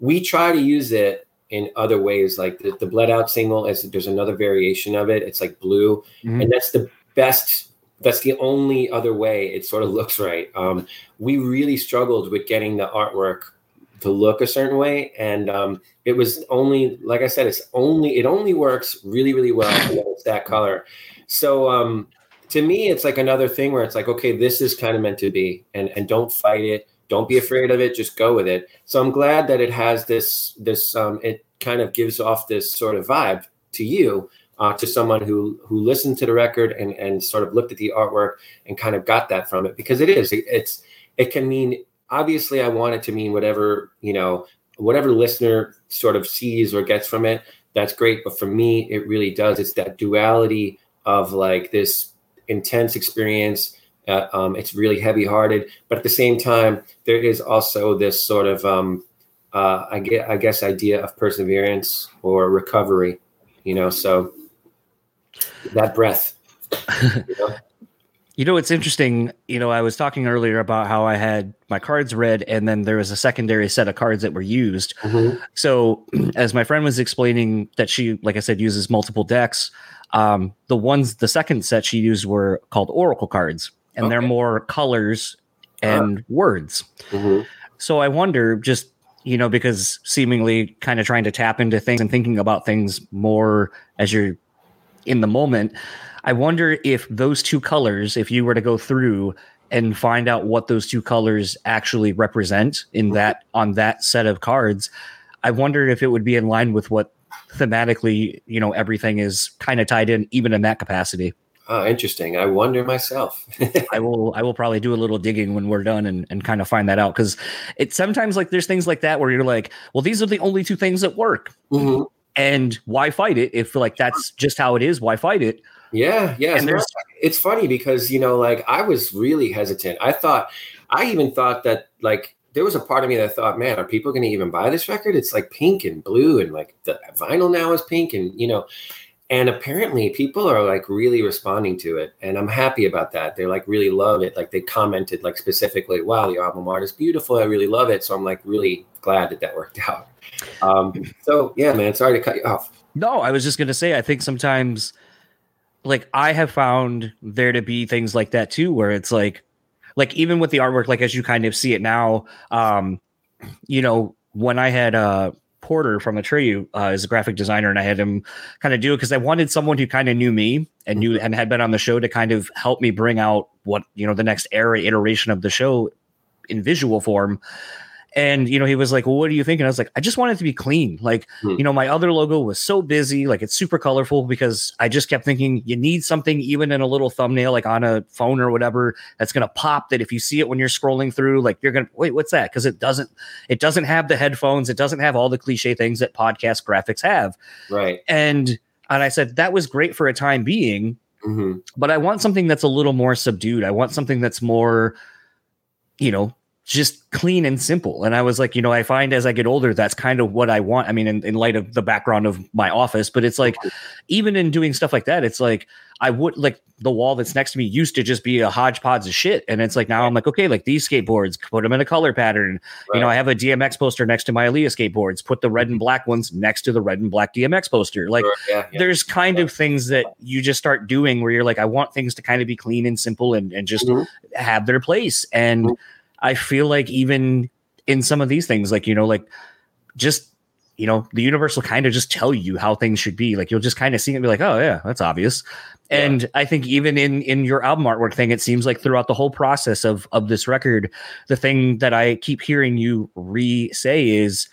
we try to use it in other ways, like the, the bled out single is there's another variation of it. It's like blue, mm-hmm. and that's the best. That's the only other way it sort of looks right. Um, we really struggled with getting the artwork to look a certain way. And um, it was only like i said it's only it only works really really well when it's that color. So um, to me it's like another thing where it's like okay this is kind of meant to be and and don't fight it. Don't be afraid of it. Just go with it. So i'm glad that it has this this um, it kind of gives off this sort of vibe to you uh, to someone who who listened to the record and and sort of looked at the artwork and kind of got that from it because it is it, it's it can mean obviously I want it to mean whatever, you know, whatever listener sort of sees or gets from it, that's great. But for me, it really does. It's that duality of like this intense experience. Uh, um, it's really heavy hearted, but at the same time, there is also this sort of, um, uh, I, get, I guess, idea of perseverance or recovery, you know, so that breath. You know? You know, it's interesting. You know, I was talking earlier about how I had my cards read, and then there was a secondary set of cards that were used. Mm-hmm. So, as my friend was explaining that she, like I said, uses multiple decks, um, the ones, the second set she used were called oracle cards, and okay. they're more colors and uh words. Mm-hmm. So, I wonder just, you know, because seemingly kind of trying to tap into things and thinking about things more as you're in the moment I wonder if those two colors, if you were to go through and find out what those two colors actually represent in that on that set of cards, I wonder if it would be in line with what thematically, you know, everything is kind of tied in, even in that capacity. Oh, interesting. I wonder myself. I will I will probably do a little digging when we're done and, and kind of find that out. Cause it's sometimes like there's things like that where you're like, well, these are the only two things that work. Mm-hmm. And why fight it? If like that's just how it is, why fight it? Yeah, yeah. And there's, it's funny because you know, like I was really hesitant. I thought, I even thought that like there was a part of me that thought, man, are people going to even buy this record? It's like pink and blue, and like the vinyl now is pink, and you know, and apparently people are like really responding to it, and I'm happy about that. they're like really love it. Like they commented like specifically, "Wow, the album art is beautiful. I really love it." So I'm like really glad that that worked out. Um, so yeah, man, sorry to cut you off. No, I was just going to say, I think sometimes like I have found there to be things like that too, where it's like, like even with the artwork, like as you kind of see it now, um, you know, when I had uh Porter from Atreyu uh, as a graphic designer, and I had him kind of do it because I wanted someone who kind of knew me and knew and had been on the show to kind of help me bring out what you know the next era iteration of the show in visual form. And you know, he was like, "Well, what do you think?" And I was like, "I just want it to be clean. Like, hmm. you know, my other logo was so busy, like it's super colorful because I just kept thinking you need something even in a little thumbnail, like on a phone or whatever, that's gonna pop. That if you see it when you're scrolling through, like you're gonna wait, what's that? Because it doesn't, it doesn't have the headphones, it doesn't have all the cliche things that podcast graphics have. Right. And and I said that was great for a time being, mm-hmm. but I want something that's a little more subdued. I want something that's more, you know, just clean and simple. And I was like, you know, I find as I get older, that's kind of what I want. I mean, in, in light of the background of my office, but it's like, even in doing stuff like that, it's like, I would like the wall that's next to me used to just be a hodgepodge of shit. And it's like, now I'm like, okay, like these skateboards, put them in a color pattern. You know, I have a DMX poster next to my Aaliyah skateboards, put the red and black ones next to the red and black DMX poster. Like, Sure, yeah, yeah. there's kind of things that you just start doing where you're like, I want things to kind of be clean and simple and, and just Mhm. have their place. And I feel like even in some of these things, like, you know, like just, you know, the universe will kind of just tell you how things should be. Like you'll just kind of see it and be like, oh yeah, that's obvious. Yeah. And I think even in in your album artwork thing, it seems like throughout the whole process of of this record, the thing that I keep hearing you re say is,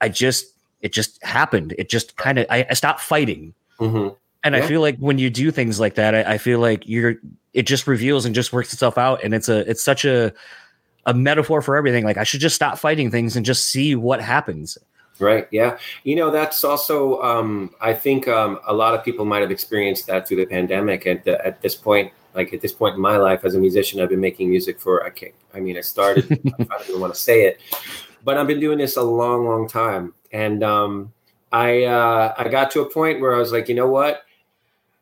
I just it just happened. It just kind of I, I stopped fighting. Mhm. And I feel like when you do things like that, I, I feel like you're it just reveals and just works itself out. And it's a it's such a a metaphor for everything. Like I should just stop fighting things and just see what happens. Right. Yeah. You know, that's also, um, I think um, a lot of people might have experienced that through the pandemic. At, the, at this point, like at this point in my life as a musician, I've been making music for, I can't, I mean, I started, I don't even want to say it, but I've been doing this a long, long time. And um, I, uh, I got to a point where I was like, you know what?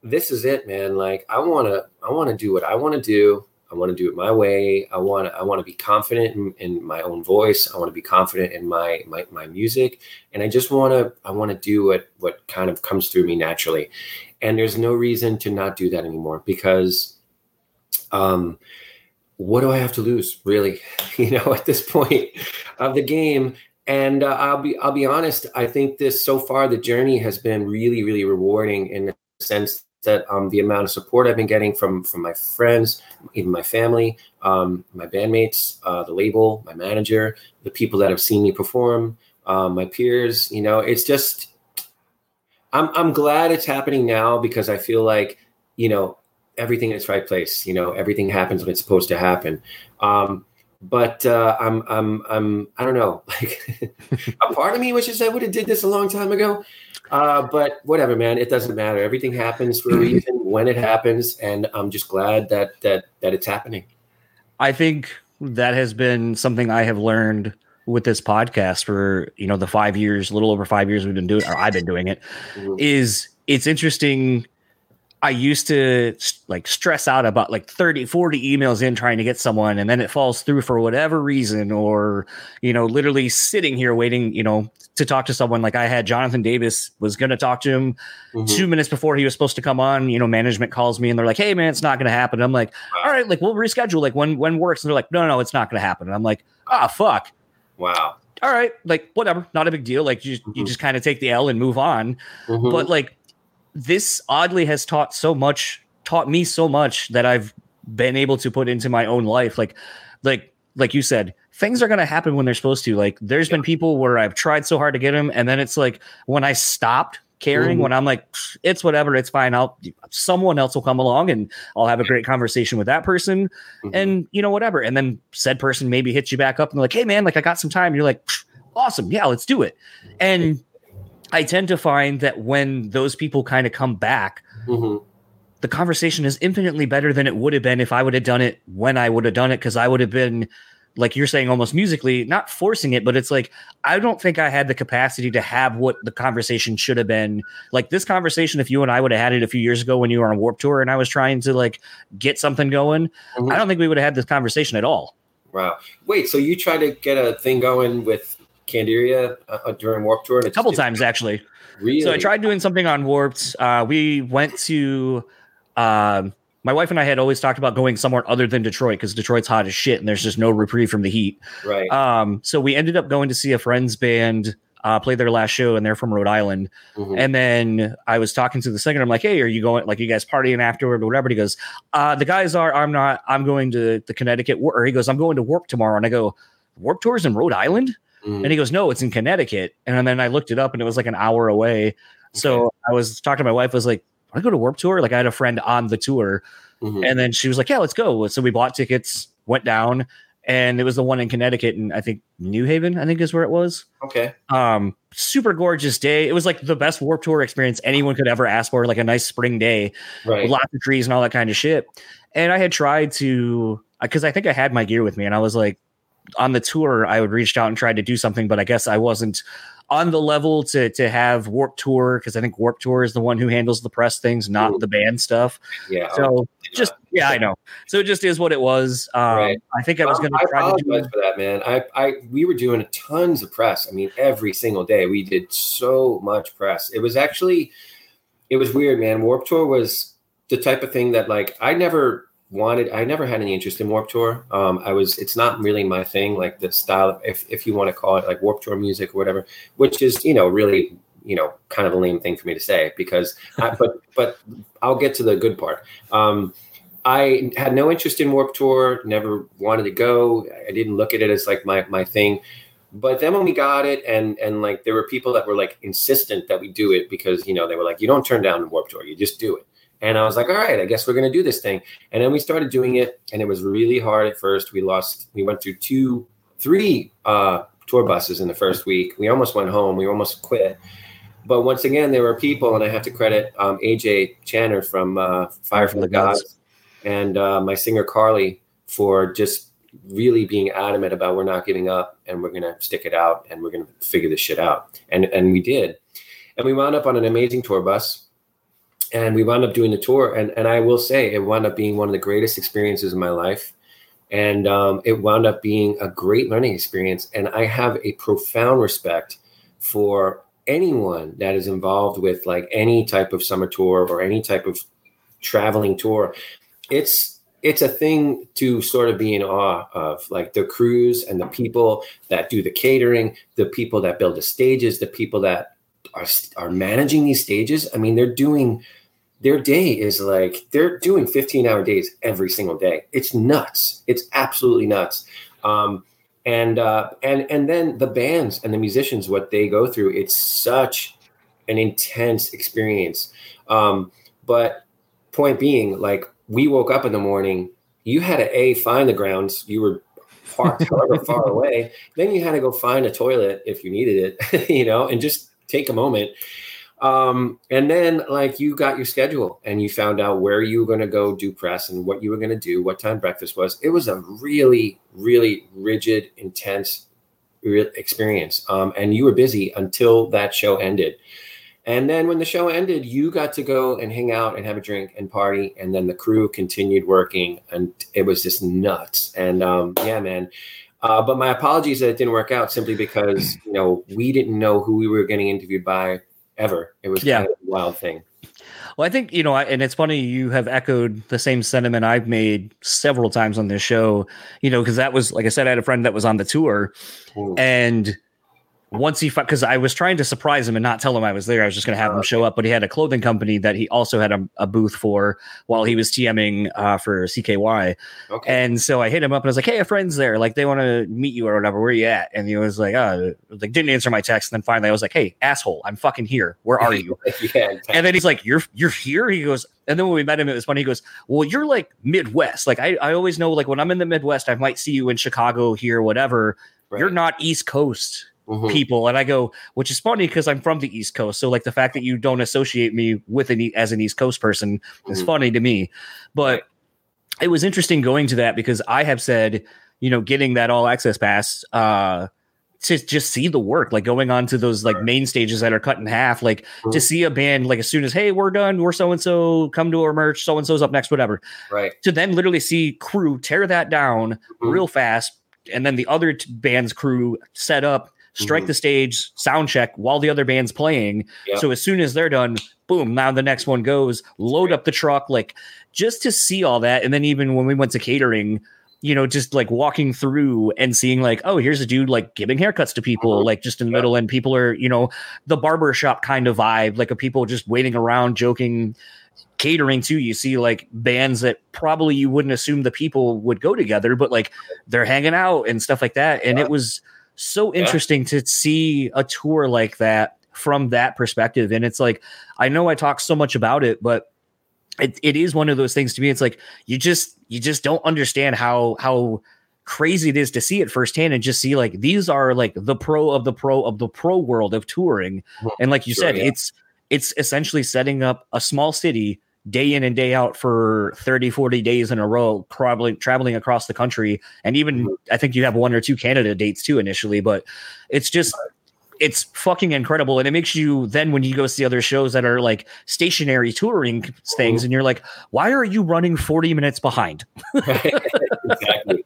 This is it, man. Like, I want to, I want to do what I want to do. I want to do it my way. I want to, I want to be confident in, in my own voice. I want to be confident in my, my, my music. And I just want to, I want to do what, what kind of comes through me naturally. And there's no reason to not do that anymore because, um, what do I have to lose really? You know, at this point of the game. And uh, I'll be, I'll be honest. I think this so far, the journey has been really, really rewarding in the sense that um, the amount of support I've been getting from from my friends, even my family, um, my bandmates, uh, the label, my manager, the people that have seen me perform, um, my peers. You know, it's just I'm I'm glad it's happening now because I feel like you know everything in its right place. You know, everything happens when it's supposed to happen. Um, but uh, I'm I'm I'm I don't know. Like a part of me wishes I would have did this a long time ago. Uh, but whatever, man. It doesn't matter. Everything happens for a reason when it happens, and I'm just glad that that that it's happening. I think that has been something I have learned with this podcast for you know the five years, a little over five years we've been doing, or I've been doing it. Mhm. Is it's interesting. I used to like stress out about like 30, 40 emails in trying to get someone, and then it falls through for whatever reason, or you know, literally sitting here waiting, you know, to talk to someone. Like I had Jonathan Davis was going to talk to him Mhm. two minutes before he was supposed to come on. You know, management calls me and they're like, "Hey, man, it's not going to happen." I'm like, "All right, like we'll reschedule. Like when when works?" And they're like, "No, no, it's not going to happen." And I'm like, "Ah, fuck." Wow. All right, like whatever, not a big deal. Like you, you Mhm. just kind of take the L and move on Mhm. but like this oddly has taught so much taught me so much that i've been able to put into my own life. Like like like you said things are going to happen when they're supposed to. Like there's been people where i've tried so hard to get them and then it's like when i stopped caring Mhm. when i'm like it's whatever it's fine. I'll someone else will come along and i'll have a great conversation with that person. Mhm. and you know whatever. And then said person maybe hits you back up and like hey man like i got some time. You're like awesome. Yeah let's do it. And i tend to find that when those people kind of come back Mhm. the conversation is infinitely better than it would have been if i would have done it when i would have done it because i would have been like you're saying almost musically not forcing it but it's like i don't think i had the capacity to have what the conversation should have been like this conversation if you and i would have had it a few years ago when you were on warp tour and i was trying to like get something going Mhm. i don't think we would have had this conversation at all Wow. Wait. So you tried to get a thing going with Candiria uh, uh, during Warp Tour? And a couple times actually Really? So I tried doing something on Warped. Uh, we went to. Um, my wife and I had always talked about going somewhere other than Detroit because Detroit's hot as shit and there's just no reprieve from the heat. Right. Um, so we ended up going to see a friend's band uh, play their last show and they're from Rhode Island. Mhm. And then I was talking to the singer. I'm like, "Hey, are you going? Like, you guys partying afterward or whatever?" And he goes, uh, "The guys are. I'm not. I'm going to the Connecticut." War-" Or he goes, "I'm going to Warp tomorrow." And I go, "Warp tours in Rhode Island?" Mhm. And he goes, No, it's in Connecticut. And then I looked it up and it was like an hour away. So I was talking to my wife, I was like, I go to Warp Tour? Like I had a friend on the tour. Mhm. And then she was like, Yeah, let's go. So we bought tickets, went down, and it was the one in Connecticut. And I think New Haven, I think is where it was. Okay. Um, super gorgeous day. It was like the best Warp Tour experience anyone could ever ask for, like a nice spring day Right. with lots of trees and all that kind of shit. And I had tried to because I think I had my gear with me, and I was like, on the tour, I would reach out and try to do something, but I guess I wasn't on the level to to have Warp Tour because I think Warp Tour is the one who handles the press things, not Ooh. the band stuff. Yeah. So just yeah, I know. So it just is what it was. Um, Right. I think I was going I to try to do. for that, man. I, I, we were doing tons of press. I mean, every single day we did so much press. It was actually, it was weird, man. Warp Tour was the type of thing that, like, I never wanted. I never had any interest in Warp Tour. Um, I was. It's not really my thing. Like the style, if if you want to call it like Warp Tour music or whatever, which is you know really you know kind of a lame thing for me to say because. I, but but I'll get to the good part. Um, I had no interest in Warp Tour, never wanted to go. I didn't look at it as like my my thing. But then when we got it, and and like there were people that were like insistent that we do it because you know they were like, you don't turn down Warp Tour, you just do it. And I was like, all right, I guess we're gonna do this thing. And then we started doing it, and it was really hard at first. We lost, we went through two, three uh, tour buses in the first week. We almost went home. We almost quit. But once again, there were people, and I have to credit um, AJ Channer from uh, Fire from the Gods and uh, my singer Carley for just really being adamant about we're not giving up and we're gonna stick it out and we're gonna figure this shit out. And and we did. And we wound up on an amazing tour bus. And we wound up doing the tour. And and I will say it wound up being one of the greatest experiences in my life. And um, it wound up being a great learning experience. And I have a profound respect for anyone that is involved with like any type of summer tour or any type of traveling tour it's it's a thing to sort of be in awe of like the crews and the people that do the catering the people that build the stages the people that are are managing these stages i mean they're doing their day is like they're doing 15 hour days every single day. It's nuts. It's absolutely nuts. Um, and uh, and and then the bands and the musicians what they go through it's such an intense experience. Um, but point being like we woke up in the morning you had to a find the grounds. You were parked however far away. Then you had to go find a toilet if you needed it you know and just take a moment um, and then like you got your schedule and you found out where you were going to go do press and what you were going to do what time breakfast was it was a really really rigid intense real experience um, and you were busy until that show ended and then when the show ended, you got to go and hang out and have a drink and party. And then the crew continued working, and it was just nuts. And um, yeah, man. Uh, but my apologies that it didn't work out simply because you know we didn't know who we were getting interviewed by ever. It was Yeah. kind of a wild thing. Well, I think you know, and it's funny you have echoed the same sentiment I've made several times on this show. You know, because that was like I said, I had a friend that was on the tour, Mm. and once he because I was trying to surprise him and not tell him I was there. I was just going to have him show up, but he had a clothing company that he also had a, a booth for while he was TMing uh, for CKY. Okay. And so I hit him up and I was like, "Hey, a friend's there. Like, they want to meet you or whatever. Where you at?" And he was like, "Oh, like didn't answer my text." And then finally, I was like, "Hey, asshole, I'm fucking here. Where are you?" yeah. and then he's like, "You're you're here." He goes, and then when we met him, it was funny. He goes, "Well, you're like Midwest. Like I I always know like when I'm in the Midwest, I might see you in Chicago here, whatever. You're not East Coast." Mhm. people and i go which is funny because i'm from the east coast so like the fact that you don't associate me with an as an east coast person is Mhm. funny to me but it was interesting going to that because i have said you know getting that all access pass uh to just see the work like going on to those like main stages that are cut in half like to Mhm. see a band like as soon as hey we're done we're so and so come to our merch so and so's up next whatever Right. to then literally see crew tear that down Mhm. real fast and then the other t- band's crew set up strike Mhm. the stage sound check while the other band's playing Yep. so as soon as they're done boom now the next one goes load up the truck like just to see all that and then even when we went to catering you know just like walking through and seeing like oh here's a dude like giving haircuts to people Mhm. like just in the Yeah. middle and people are you know the barbershop kind of vibe like of people just waiting around joking catering too you see like bands that probably you wouldn't assume the people would go together but like they're hanging out and stuff like that and Yeah. it was so Yeah. interesting to see a tour like that from that perspective and it's like i know i talk so much about it but it, it is one of those things to me it's like you just you just don't understand how how crazy it is to see it firsthand and just see like these are like the pro of the pro of the pro world of touring and like you Sure, said yeah. it's it's essentially setting up a small city day in and day out for 30 40 days in a row probably traveling across the country and even Mhm. i think you have one or two canada dates too initially but it's just it's fucking incredible and it makes you then when you go see other shows that are like stationary touring things and you're like why are you running 40 minutes behind exactly.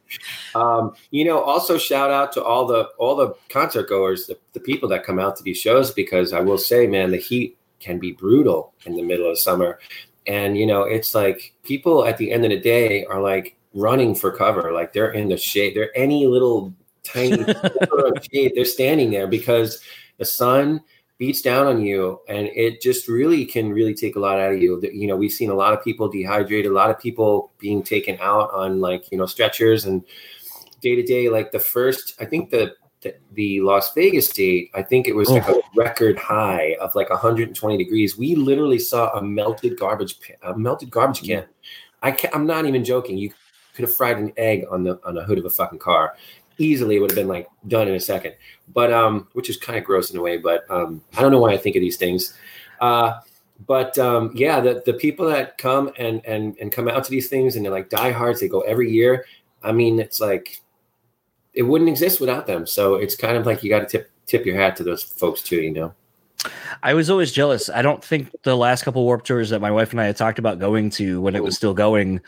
Um, you know, also shout out to all the all the concert goers, the, the people that come out to these shows, because I will say, man, the heat can be brutal in the middle of summer. And you know, it's like people at the end of the day are like running for cover, like they're in the shade. They're any little tiny of shade. They're standing there because the sun beats down on you and it just really can really take a lot out of you you know we've seen a lot of people dehydrated a lot of people being taken out on like you know stretchers and day to day like the first i think the the, the las vegas date i think it was like a record high of like 120 degrees. We literally saw a melted garbage a melted garbage can. I can i'm not even joking. You could have fried an egg on the on the hood of a fucking car. Easily it would have been like done in a second. But um which is kind of gross in a way but um i don't know why i think of these things. Uh but um yeah the the people that come and and and come out to these things and they're like diehards they go every year. I mean it's like it wouldn't exist without them so it's kind of like you got to tip tip your hat to those folks too you know I was always jealous. I don't think the last couple warp tours that my wife and I had talked about going to when it was still going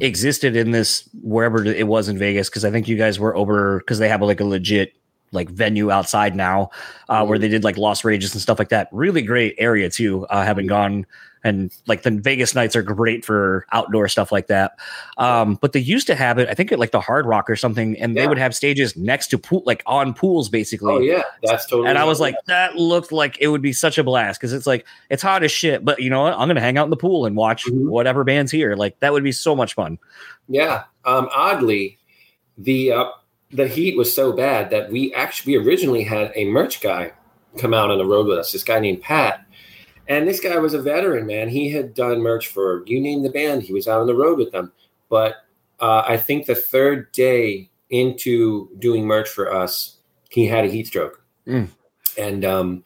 existed in this wherever it was in Vegas because I think you guys were over because they have like a legit like venue outside now uh, where they did like Las Rageous and stuff like that. Really great area too. Uh, having gone and like the Vegas nights are great for outdoor stuff like that. Um, but they used to have it, I think at like the Hard Rock or something, and they would have stages next to pool, like on pools basically oh yeah that's totally and I was like, that looked like it would be such a blast because it's like it's hot as shit, but you know what? I'm gonna hang out in the pool and watch Mhm. whatever band's here. Like that would be so much fun. Yeah. Um, oddly, the uh, the heat was so bad that we actually we originally had a merch guy come out on the road with us. This guy named Pat, and this guy was a veteran man. He had done merch for you name the band. He was out on the road with them. But uh, I think the third day into doing merch for us, he had a heat stroke, Mm. and um,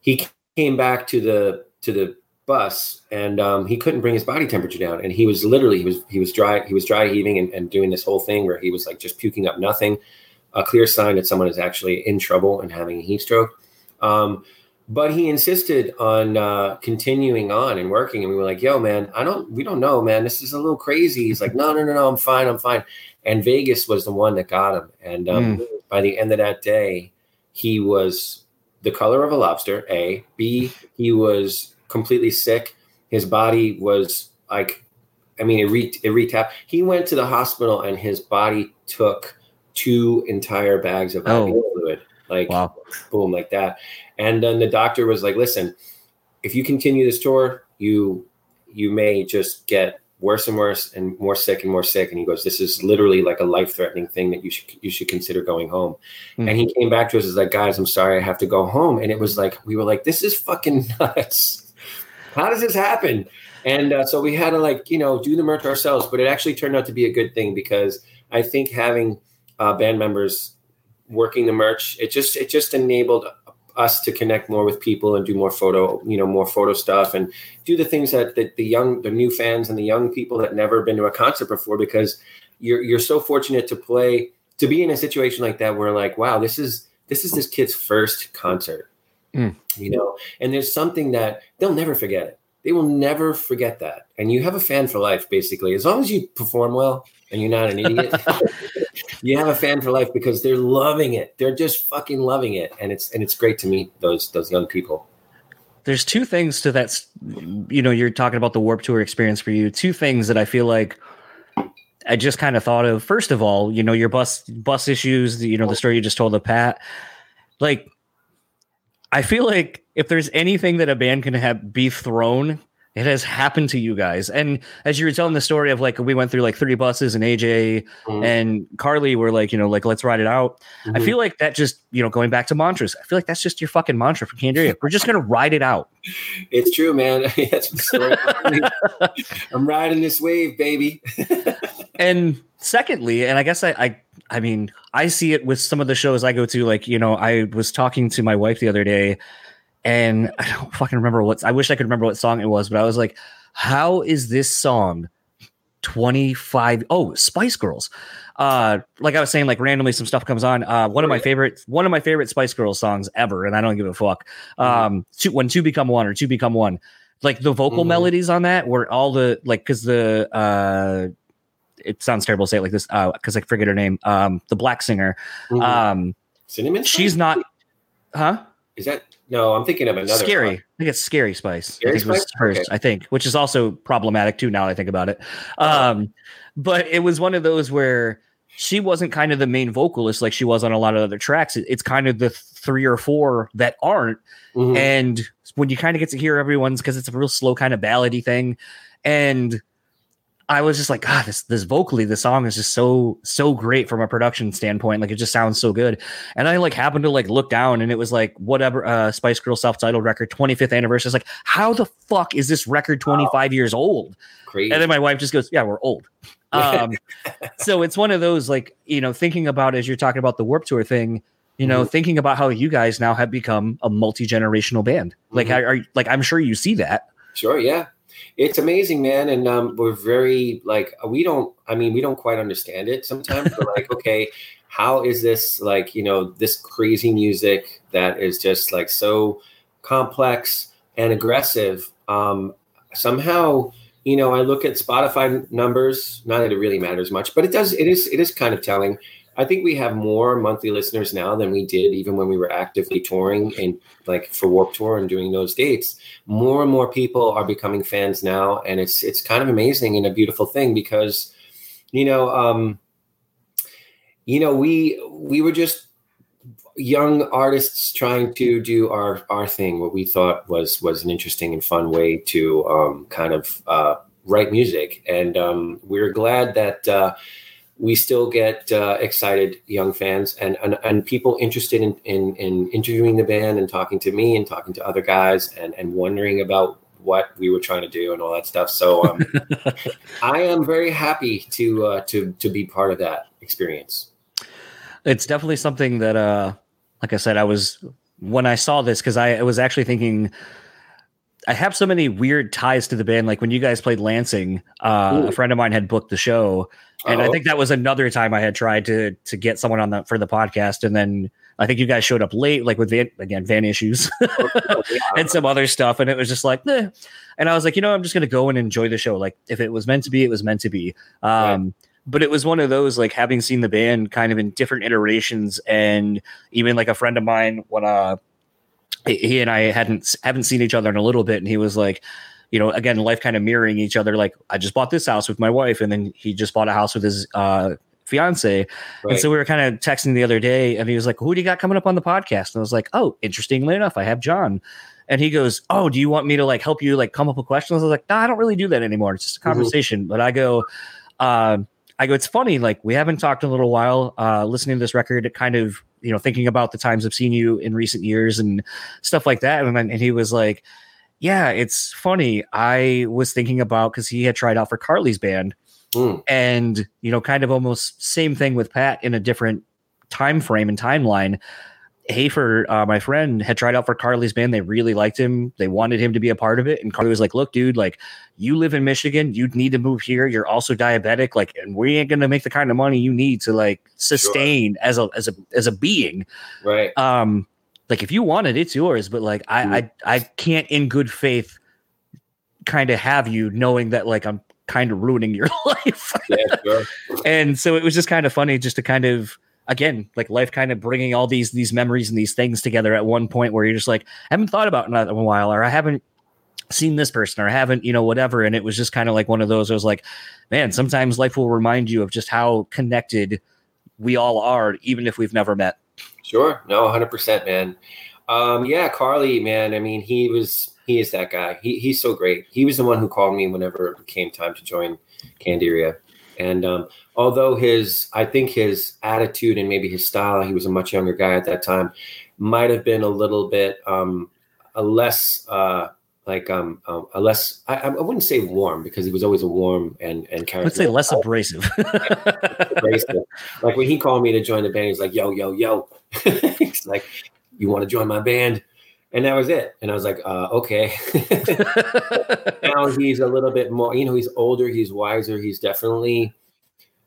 he came back to the to the bus and um, he couldn't bring his body temperature down and he was literally he was he was dry he was dry heaving and, and doing this whole thing where he was like just puking up nothing a clear sign that someone is actually in trouble and having a heat stroke um, but he insisted on uh, continuing on and working. And we were like yo man i don't we don't know man. This is a little crazy. He's like no no no no i'm fine i'm fine. And vegas was the one that got him. And um, by the end of that day he was the color of a lobster a. B he was completely sick. His body was like i mean it re- it retapped. He went to the hospital and his body took two entire bags of Oh. Fluid like Wow. boom like that. And then the doctor was like listen if you continue this tour you you may just get worse and worse and more sick and more sick. And he goes this is literally like a life threatening thing that you should you should consider going home. Hmm. and he came back to us as like guys i'm sorry i have to go home. And it was like we were like this is fucking nuts. How does this happen? And uh, so we had to like you know do the merch ourselves but it actually turned out to be a good thing because i think having uh, band members working the merch it just it just enabled us to connect more with people and do more photo you know more photo stuff and do the things that, that the young the new fans and the young people that never been to a concert before because you're you're so fortunate to play to be in a situation like that where like wow this is this is this kid's first concert. Mm. you know and there's something that they'll never forget it. They will never forget that. And you have a fan for life basically. As long as you perform well and you're not an idiot you have a fan for life because they're loving it they're just fucking loving it and it's and it's great to meet those those young people There's two things to that. You know, you're talking about the Warp Tour experience for you. Two things that I feel like I just kind of thought of. First of all, you know, your bus bus issues. You know, the story you just told of Pat. Like, I feel like if there's anything that a band can have be thrown, it has happened to you guys. And as you were telling the story of like we went through like three buses and AJ Mhm. and Carley were like, you know, like let's ride it out. I Mhm. feel like that just, you know, going back to mantras, I feel like that's just your fucking mantra for Candiria. We're just gonna ride it out. it's true man That's the story. i'm riding this wave baby And secondly, and I guess I, I I mean, I see it with some of the shows I go to. Like, you know, I was talking to my wife the other day, and I don't fucking remember what I wish I could remember what song it was, but I was like, how is this song 25 oh spice girls. Uh like i was saying like randomly some stuff comes on. Uh one of my favorite one of my favorite spice girls songs ever and i don't give a fuck. Um two, when two become one or two become one. Like the vocal Mhm. melodies on that were all the like because the uh it sounds terrible to say it like this uh because i forget her name um the black singer. Mhm. um Cinnamon. she's not huh? Is that no? I'm thinking of another. scary. one. I think it's Scary Spice. Scary I think it was first, Okay. I think, which is also problematic too. Now I think about it. Um, but it was one of those where she wasn't kind of the main vocalist like she was on a lot of other tracks. It's kind of the three or four that aren't. Mhm. And when you kind of get to hear everyone's because it's a real slow kind of ballady thing. And I was just like, God, this this vocally, the song is just so so great from a production standpoint. Like it just sounds so good. And I like happened to like look down and it was like whatever uh Spice Girl self-titled record 25th anniversary. It's like, how the fuck is this record 25 years old? Crazy. And then my wife just goes, Yeah, we're old. Um so it's one of those like, you know, thinking about as you're talking about the warp tour thing, you know, Mhm. thinking about how you guys now have become a multi-generational band. Like Mhm. are, are like I'm sure you see that. Sure, yeah. It's amazing, man. And um, we're very like we don't I mean, we don't quite understand it sometimes. We're like, okay, how is this like, you know, this crazy music that is just like so complex and aggressive. Um somehow, you know, I look at Spotify numbers, not that it really matters much, but it does it is it is kind of telling. I think we have more monthly listeners now than we did even when we were actively touring and like for Warp Tour and doing those dates. More and more people are becoming fans now and it's it's kind of amazing and a beautiful thing because you know um you know we we were just young artists trying to do our our thing what we thought was was an interesting and fun way to um kind of uh write music. And um we're glad that uh we still get uh, excited young fans and, and and people interested in, in in interviewing the band and talking to me and talking to other guys and and wondering about what we were trying to do and all that stuff. So um, I am very happy to uh, to to be part of that experience. It's definitely something that uh like I said, I was when I saw this because I, I was actually thinking I have so many weird ties to the band. Like when you guys played Lansing, uh, a friend of mine had booked the show, and I Oh. think that was another time I had tried to to get someone on the for the podcast, and then I think you guys showed up late, like with van, again van issues and some other stuff, and it was just like, eh. and I was like, you know, I'm just gonna go and enjoy the show. Like if it was meant to be, it was meant to be. Um, But it was one of those like having seen the band kind of in different iterations, and even like a friend of mine when uh he- and I hadn't haven't seen each other in a little bit, and he was like, you know, again, life kind of mirroring each other. Like, I just bought this house with my wife, and then he just bought a house with his uh, fiance. And so we were kind of texting the other day, and he was like, "Who do you got coming up on the podcast?" And I was like, "Oh, interestingly enough, I have John." And he goes, "Oh, do you want me to like help you like come up with questions?" I was like, "No, I don't really do that anymore. It's just a Mhm. conversation." But I go, um, I go, it's funny. Like we haven't talked in a little while. Uh, listening to this record, kind of you know thinking about the times I've seen you in recent years and stuff like that. And then and he was like, "Yeah, it's funny. I was thinking about because he had tried out for Carley's band." Mm, and you know kind of almost same thing with pat in a different time frame and timeline Hafer, uh, my friend, had tried out for Carley's band. They really liked him. They wanted him to be a part of it. And Carly was like, "Look, dude, like you live in Michigan. You need to move here. You're also diabetic. Like, and we ain't gonna make the kind of money you need to like sustain as a as a as a being. right. Um, like if you want it, it's yours. But like, I I I can't in good faith kind of have you knowing that like I'm kind of ruining your life." Yeah, sure. and so it was just kind of funny just to kind of again like life kind of bringing all these these memories and these things together at one point where you're just like I haven't thought about in a while or i haven't seen this person or i haven't you know whatever and it was just kind of like one of those i was like man sometimes life will remind you of just how connected we all are even if we've never met Sure. No, 100%, man. Um, yeah, Carley, man. I mean, he was, he is that guy. He, he's so great. He was the one who called me whenever it came time to join Candiria. And um, although his, I think his attitude and maybe his style, he was a much younger guy at that time, might have been a little bit, um, a less, uh, like um, um a less I, I wouldn't say warm because he was always a warm and and let's say charismatic less abrasive abrasive. like when he called me to join the band, he's like, "Yo, yo, yo." he's like, "You want to join my band?" And that was it. And I was like, uh, okay. now he's a little bit more, you know, he's older, he's wiser, he's definitely.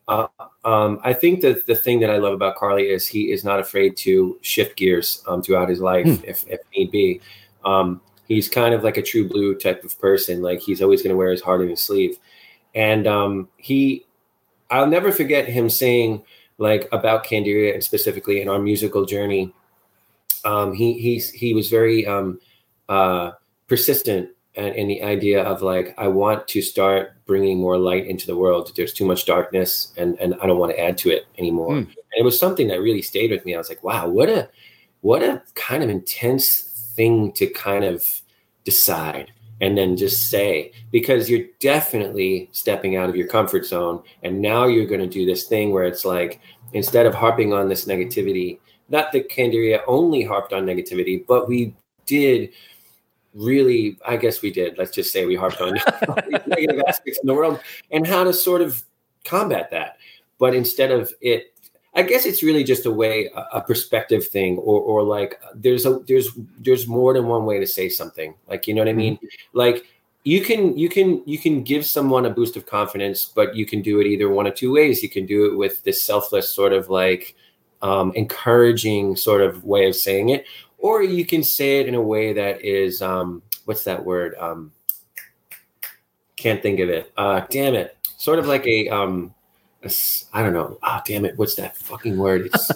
Uh, um, I think that the thing that I love about Carley is he is not afraid to shift gears um, throughout his life hmm. if, if need be. Um, he's kind of like a true blue type of person. Like he's always going to wear his heart on his sleeve. And um, he, I'll never forget him saying like about Candiria and specifically in our musical journey um, he he's he was very um, uh, persistent in the idea of like I want to start bringing more light into the world. There's too much darkness, and and I don't want to add to it anymore. Mm. And it was something that really stayed with me. I was like, wow, what a what a kind of intense thing to kind of decide and then just say because you're definitely stepping out of your comfort zone and now you're going to do this thing where it's like instead of harping on this negativity not that Candiria only harped on negativity, but we did really, I guess we did. Let's just say we harped on negative aspects in the world and how to sort of combat that. But instead of it, I guess it's really just a way, a, perspective thing, or or like there's a there's there's more than one way to say something. Like you know what I mean? Mm-hmm. Like you can you can you can give someone a boost of confidence, but you can do it either one of two ways. You can do it with this selfless sort of like um, encouraging sort of way of saying it, or you can say it in a way that is um, what's that word? Um, can't think of it. Uh, damn it! Sort of like a um, I don't know. Ah, oh, damn it! What's that fucking word? It's,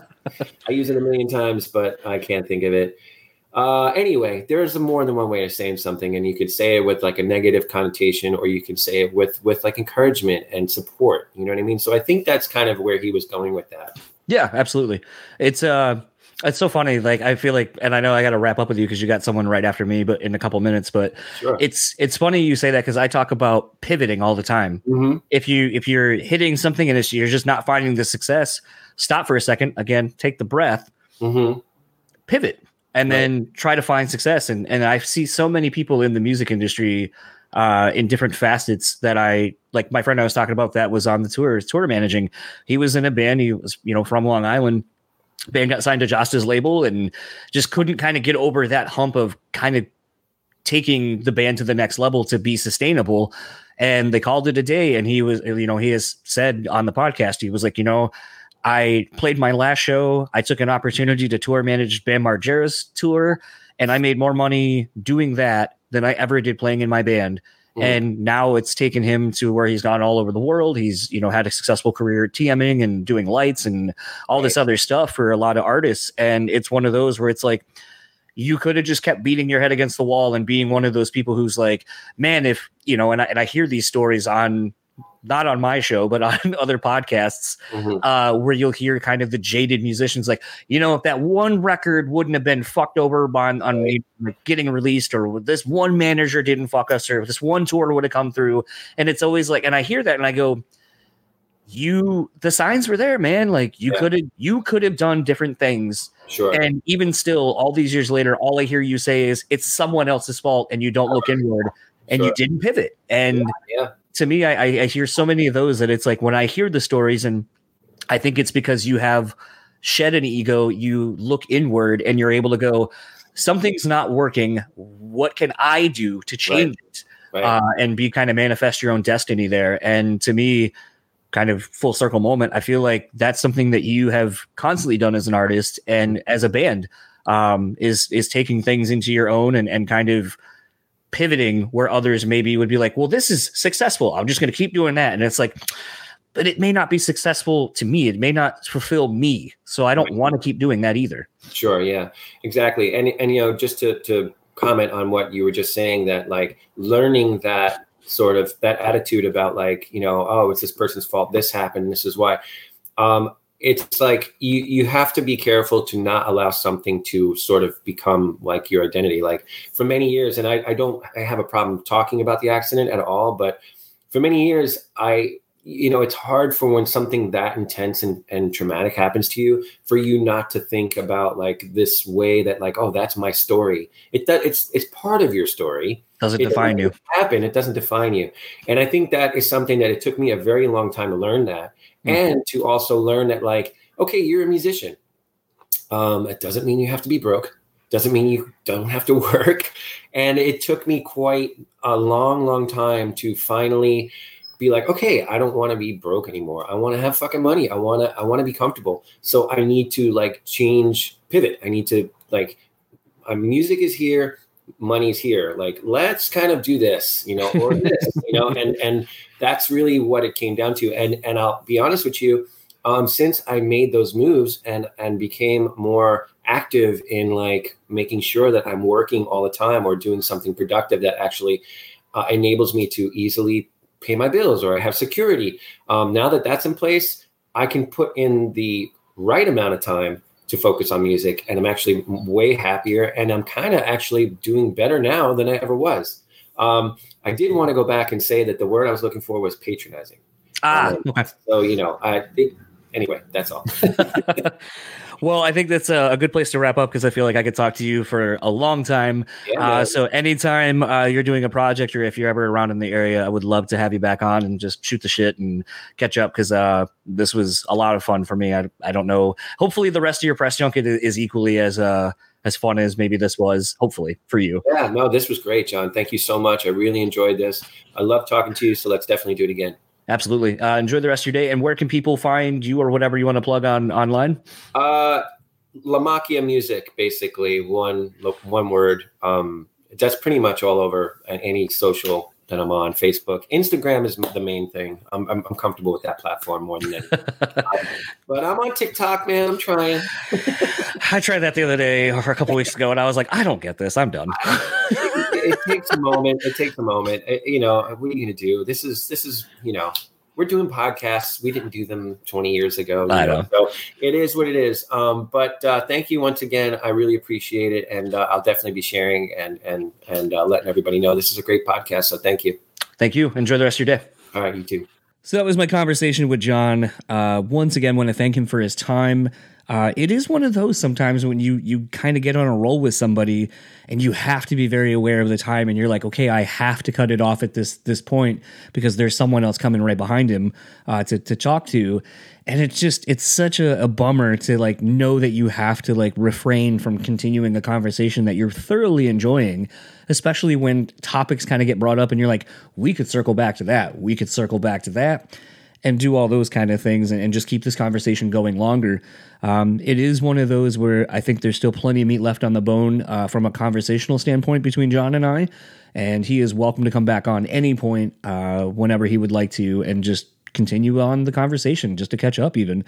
I use it a million times, but I can't think of it. Uh, anyway, there's more than one way of saying something, and you could say it with like a negative connotation, or you can say it with with like encouragement and support. You know what I mean? So I think that's kind of where he was going with that. Yeah, absolutely. It's uh it's so funny. Like I feel like, and I know I got to wrap up with you because you got someone right after me, but in a couple minutes. But sure. it's it's funny you say that because I talk about pivoting all the time. Mm-hmm. If you if you're hitting something and you're just not finding the success, stop for a second. Again, take the breath, mm-hmm. pivot, and right. then try to find success. And and I see so many people in the music industry uh, in different facets that I like. My friend I was talking about that was on the tour, tour managing. He was in a band. He was, you know, from Long Island. Band got signed to Jasta's label and just couldn't kind of get over that hump of kind of taking the band to the next level to be sustainable. And they called it a day. And he was, you know, he has said on the podcast, he was like, you know, I played my last show. I took an opportunity to tour manage Bam Margera's tour, and I made more money doing that than I ever did playing in my band. Mm. And now it's taken him to where he's gone all over the world. He's, you know, had a successful career TMing and doing lights and all right. this other stuff for a lot of artists. And it's one of those where it's like, you could have just kept beating your head against the wall and being one of those people who's like, man, if, you know, and I, and I hear these stories on not on my show, but on other podcasts, mm-hmm. uh, where you'll hear kind of the jaded musicians like, you know, if that one record wouldn't have been fucked over on, on getting released, or this one manager didn't fuck us, or this one tour would have come through. And it's always like, and I hear that and I go, you, the signs were there, man. Like you yeah. could have, you could have done different things. Sure. And even still, all these years later, all I hear you say is it's someone else's fault and you don't look inward and sure. you didn't pivot. And yeah, yeah to me, I, I hear so many of those that it's like when I hear the stories, and I think it's because you have shed an ego, you look inward, and you're able to go, something's not working. What can I do to change right. it? Right. Uh, and be kind of manifest your own destiny there. And to me, kind of full circle moment, I feel like that's something that you have constantly done as an artist and as a band um, is is taking things into your own and and kind of pivoting where others maybe would be like, well, this is successful. I'm just going to keep doing that. And it's like, but it may not be successful to me. It may not fulfill me. So I don't want to keep doing that either. Sure. Yeah, exactly. And, and, you know, just to, to comment on what you were just saying that like learning that sort of that attitude about like, you know, oh, it's this person's fault. This happened. This is why. Um, it's like you you have to be careful to not allow something to sort of become like your identity. Like for many years and I, I don't i have a problem talking about the accident at all but for many years i you know it's hard for when something that intense and, and traumatic happens to you for you not to think about like this way that like oh that's my story. It that it's it's part of your story. Doesn't it define you. happen. It doesn't define you. And i think that is something that it took me a very long time to learn that mm-hmm. and to also learn that like okay you're a musician um it doesn't mean you have to be broke doesn't mean you don't have to work. And it took me quite a long, long time to finally be like, okay, I don't want to be broke anymore. I want to have fucking money. I want to, I want to be comfortable. So I need to like change, pivot. I need to like, uh, music is here, money's here. Like, let's kind of do this, you know, or this, you know, and and that's really what it came down to. And and I'll be honest with you, um, since I made those moves and and became more active in like making sure that I'm working all the time or doing something productive that actually uh, enables me to easily pay my bills or I have security. Um, now that that's in place, I can put in the right amount of time to focus on music and I'm actually way happier and I'm kind of actually doing better now than I ever was. Um, I did want to go back and say that the word I was looking for was patronizing. Ah, Um, so you know, I it, anyway, that's all. well, I think that's a, a good place to wrap up because I feel like I could talk to you for a long time. Yeah, Uh, so anytime uh, you're doing a project or if you're ever around in the area, I would love to have you back on and just shoot the shit and catch up because uh, this was a lot of fun for me. I, I don't know. Hopefully, the rest of your press junket is equally as uh, as fun as maybe this was. Hopefully for you. yeah, no, this was great, John. Thank you so much. I really enjoyed this. I love talking to you. So let's definitely do it again. Absolutely. Uh, enjoy the rest of your day. And where can people find you or whatever you want to plug on online? Uh, LaMacchia music, basically one one word. Um, that's pretty much all over any social that I'm on. Facebook, Instagram is the main thing. I'm I'm, I'm comfortable with that platform more than anything. but I'm on TikTok, man. I'm trying. I tried that the other day or a couple weeks ago, and I was like, I don't get this. I'm done. it, it takes a moment. It takes a moment. It- you know, what are you gonna do? This is this is you know. We're doing podcasts. We didn't do them 20 years ago. you I know. So it is what it is. Um, but uh, thank you once again. I really appreciate it, and uh, I'll definitely be sharing and and and uh, letting everybody know this is a great podcast. So thank you. Thank you. Enjoy the rest of your day. All right, you too. So that was my conversation with John. Uh, once again, want to thank him for his time. Uh, it is one of those sometimes when you you kind of get on a roll with somebody and you have to be very aware of the time and you're like, okay, I have to cut it off at this this point because there's someone else coming right behind him uh, to to talk to, and it's just it's such a, a bummer to like know that you have to like refrain from continuing a conversation that you're thoroughly enjoying, especially when topics kind of get brought up and you're like, we could circle back to that, we could circle back to that and do all those kind of things and, and just keep this conversation going longer. Um, it is one of those where I think there's still plenty of meat left on the bone uh, from a conversational standpoint between John and I. And he is welcome to come back on any point uh, whenever he would like to and just continue on the conversation, just to catch up even.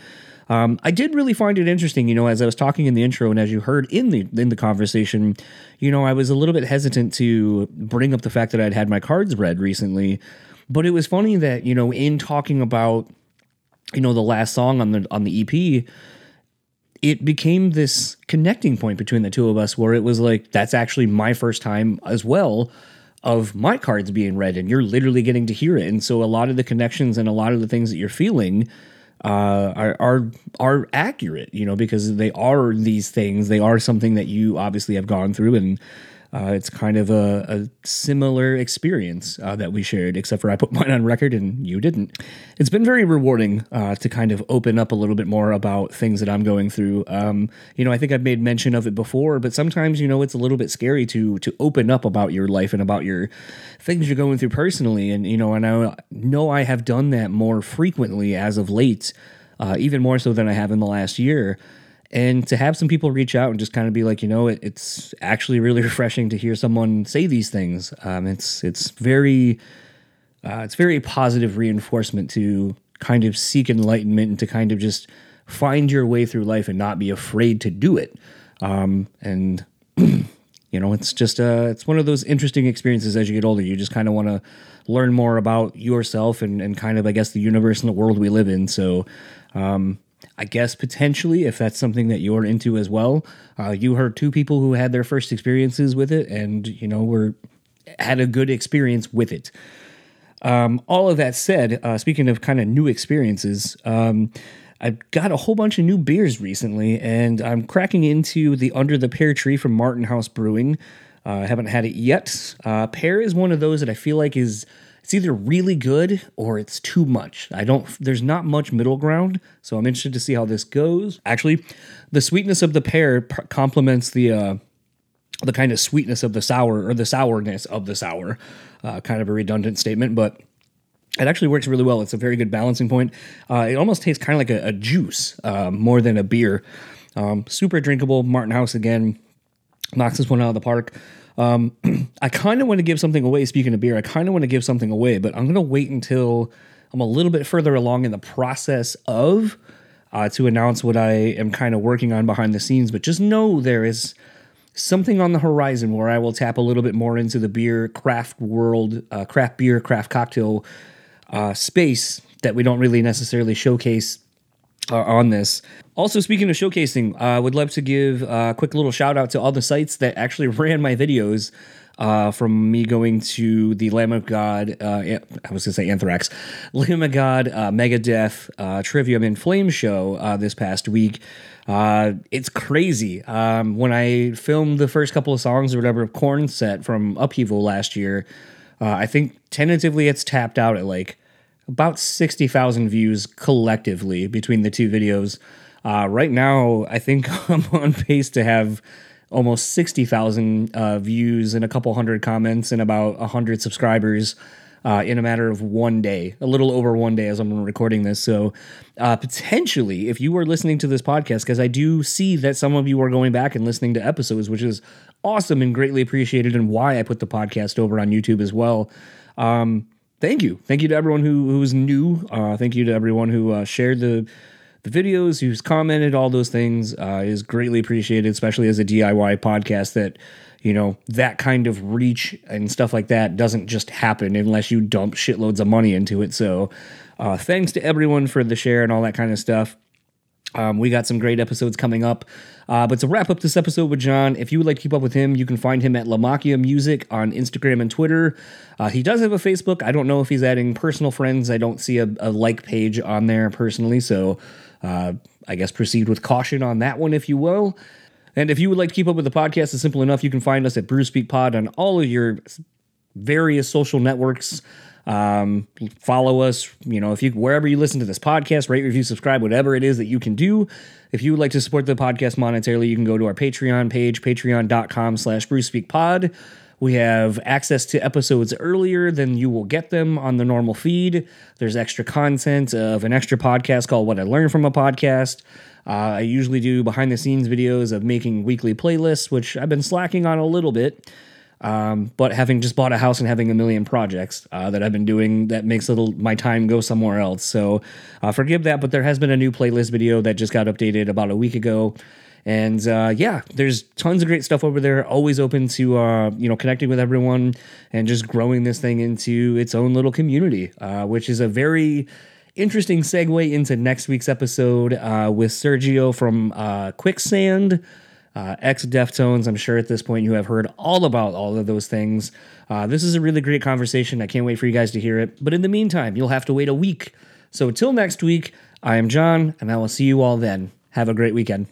Um, I did really find it interesting, you know, as I was talking in the intro and as you heard in the in the conversation, you know, I was a little bit hesitant to bring up the fact that I'd had my cards read recently, but it was funny that you know, in talking about you know the last song on the on the EP, it became this connecting point between the two of us where it was like that's actually my first time as well of my cards being read and you're literally getting to hear it and so a lot of the connections and a lot of the things that you're feeling uh, are are are accurate, you know, because they are these things. They are something that you obviously have gone through, and uh, it's kind of a, a similar experience uh, that we shared. Except for I put mine on record and you didn't. It's been very rewarding uh, to kind of open up a little bit more about things that I'm going through. Um, you know, I think I've made mention of it before, but sometimes you know it's a little bit scary to to open up about your life and about your things you're going through personally. And you know, and I know I have done that more frequently as of late, uh, even more so than I have in the last year. And to have some people reach out and just kind of be like, you know, it, it's actually really refreshing to hear someone say these things. Um, it's it's very uh, it's very positive reinforcement to kind of seek enlightenment and to kind of just find your way through life and not be afraid to do it. Um, and you know, it's just uh, it's one of those interesting experiences as you get older. You just kind of want to learn more about yourself and and kind of I guess the universe and the world we live in. So. Um, I guess potentially, if that's something that you're into as well, uh, you heard two people who had their first experiences with it, and you know were had a good experience with it. Um, all of that said, uh, speaking of kind of new experiences, um, I've got a whole bunch of new beers recently, and I'm cracking into the Under the Pear Tree from Martin House Brewing. Uh, I haven't had it yet. Uh, pear is one of those that I feel like is it's either really good or it's too much. I don't. There's not much middle ground, so I'm interested to see how this goes. Actually, the sweetness of the pear complements the uh, the kind of sweetness of the sour or the sourness of the sour. Uh, kind of a redundant statement, but it actually works really well. It's a very good balancing point. Uh, it almost tastes kind of like a, a juice uh, more than a beer. Um, super drinkable. Martin House again knocks this one out of the park. Um, I kind of want to give something away. Speaking of beer, I kind of want to give something away, but I'm going to wait until I'm a little bit further along in the process of uh, to announce what I am kind of working on behind the scenes. But just know there is something on the horizon where I will tap a little bit more into the beer craft world, uh, craft beer, craft cocktail uh, space that we don't really necessarily showcase uh, on this. Also, speaking of showcasing, I would love to give a quick little shout out to all the sites that actually ran my videos. Uh, from me going to the Lamb of God, uh, I was to say Anthrax, Lamb of God, uh, Megadeth, uh, Trivium and Flame show uh, this past week. Uh, it's crazy. Um, when I filmed the first couple of songs or whatever of Korn set from Upheaval last year, uh, I think tentatively it's tapped out at like about 60,000 views collectively between the two videos. Uh, right now, I think I'm on pace to have almost 60,000 uh, views and a couple hundred comments and about 100 subscribers uh, in a matter of one day, a little over one day as I'm recording this. So, uh, potentially, if you are listening to this podcast, because I do see that some of you are going back and listening to episodes, which is awesome and greatly appreciated, and why I put the podcast over on YouTube as well. Um, thank you. Thank you to everyone who who's new. Uh, thank you to everyone who uh, shared the the videos, who's commented, all those things uh, is greatly appreciated, especially as a DIY podcast that, you know, that kind of reach and stuff like that doesn't just happen unless you dump shitloads of money into it. So, uh, thanks to everyone for the share and all that kind of stuff. Um, we got some great episodes coming up. Uh, but to wrap up this episode with John, if you would like to keep up with him, you can find him at LaMacchia Music on Instagram and Twitter. Uh, he does have a Facebook. I don't know if he's adding personal friends. I don't see a, a like page on there personally. So uh, I guess proceed with caution on that one, if you will. And if you would like to keep up with the podcast, it's simple enough. You can find us at Brew Speak Pod on all of your various social networks. Um, follow us, you know, if you wherever you listen to this podcast, rate, review, subscribe, whatever it is that you can do. If you would like to support the podcast monetarily, you can go to our Patreon page, patreon.com slash brewspeakpod. We have access to episodes earlier than you will get them on the normal feed. There's extra content of an extra podcast called What I Learned from a Podcast. Uh, I usually do behind the scenes videos of making weekly playlists, which I've been slacking on a little bit. Um, but having just bought a house and having a million projects uh, that I've been doing, that makes little my time go somewhere else. So uh, forgive that, but there has been a new playlist video that just got updated about a week ago. And uh, yeah, there's tons of great stuff over there. Always open to uh, you know connecting with everyone and just growing this thing into its own little community, uh, which is a very interesting segue into next week's episode uh, with Sergio from Quicksand uh, ex Deftones. I'm sure at this point you have heard all about all of those things. Uh, this is a really great conversation. I can't wait for you guys to hear it. But in the meantime, you'll have to wait a week. So until next week, I am John, and I will see you all then. Have a great weekend.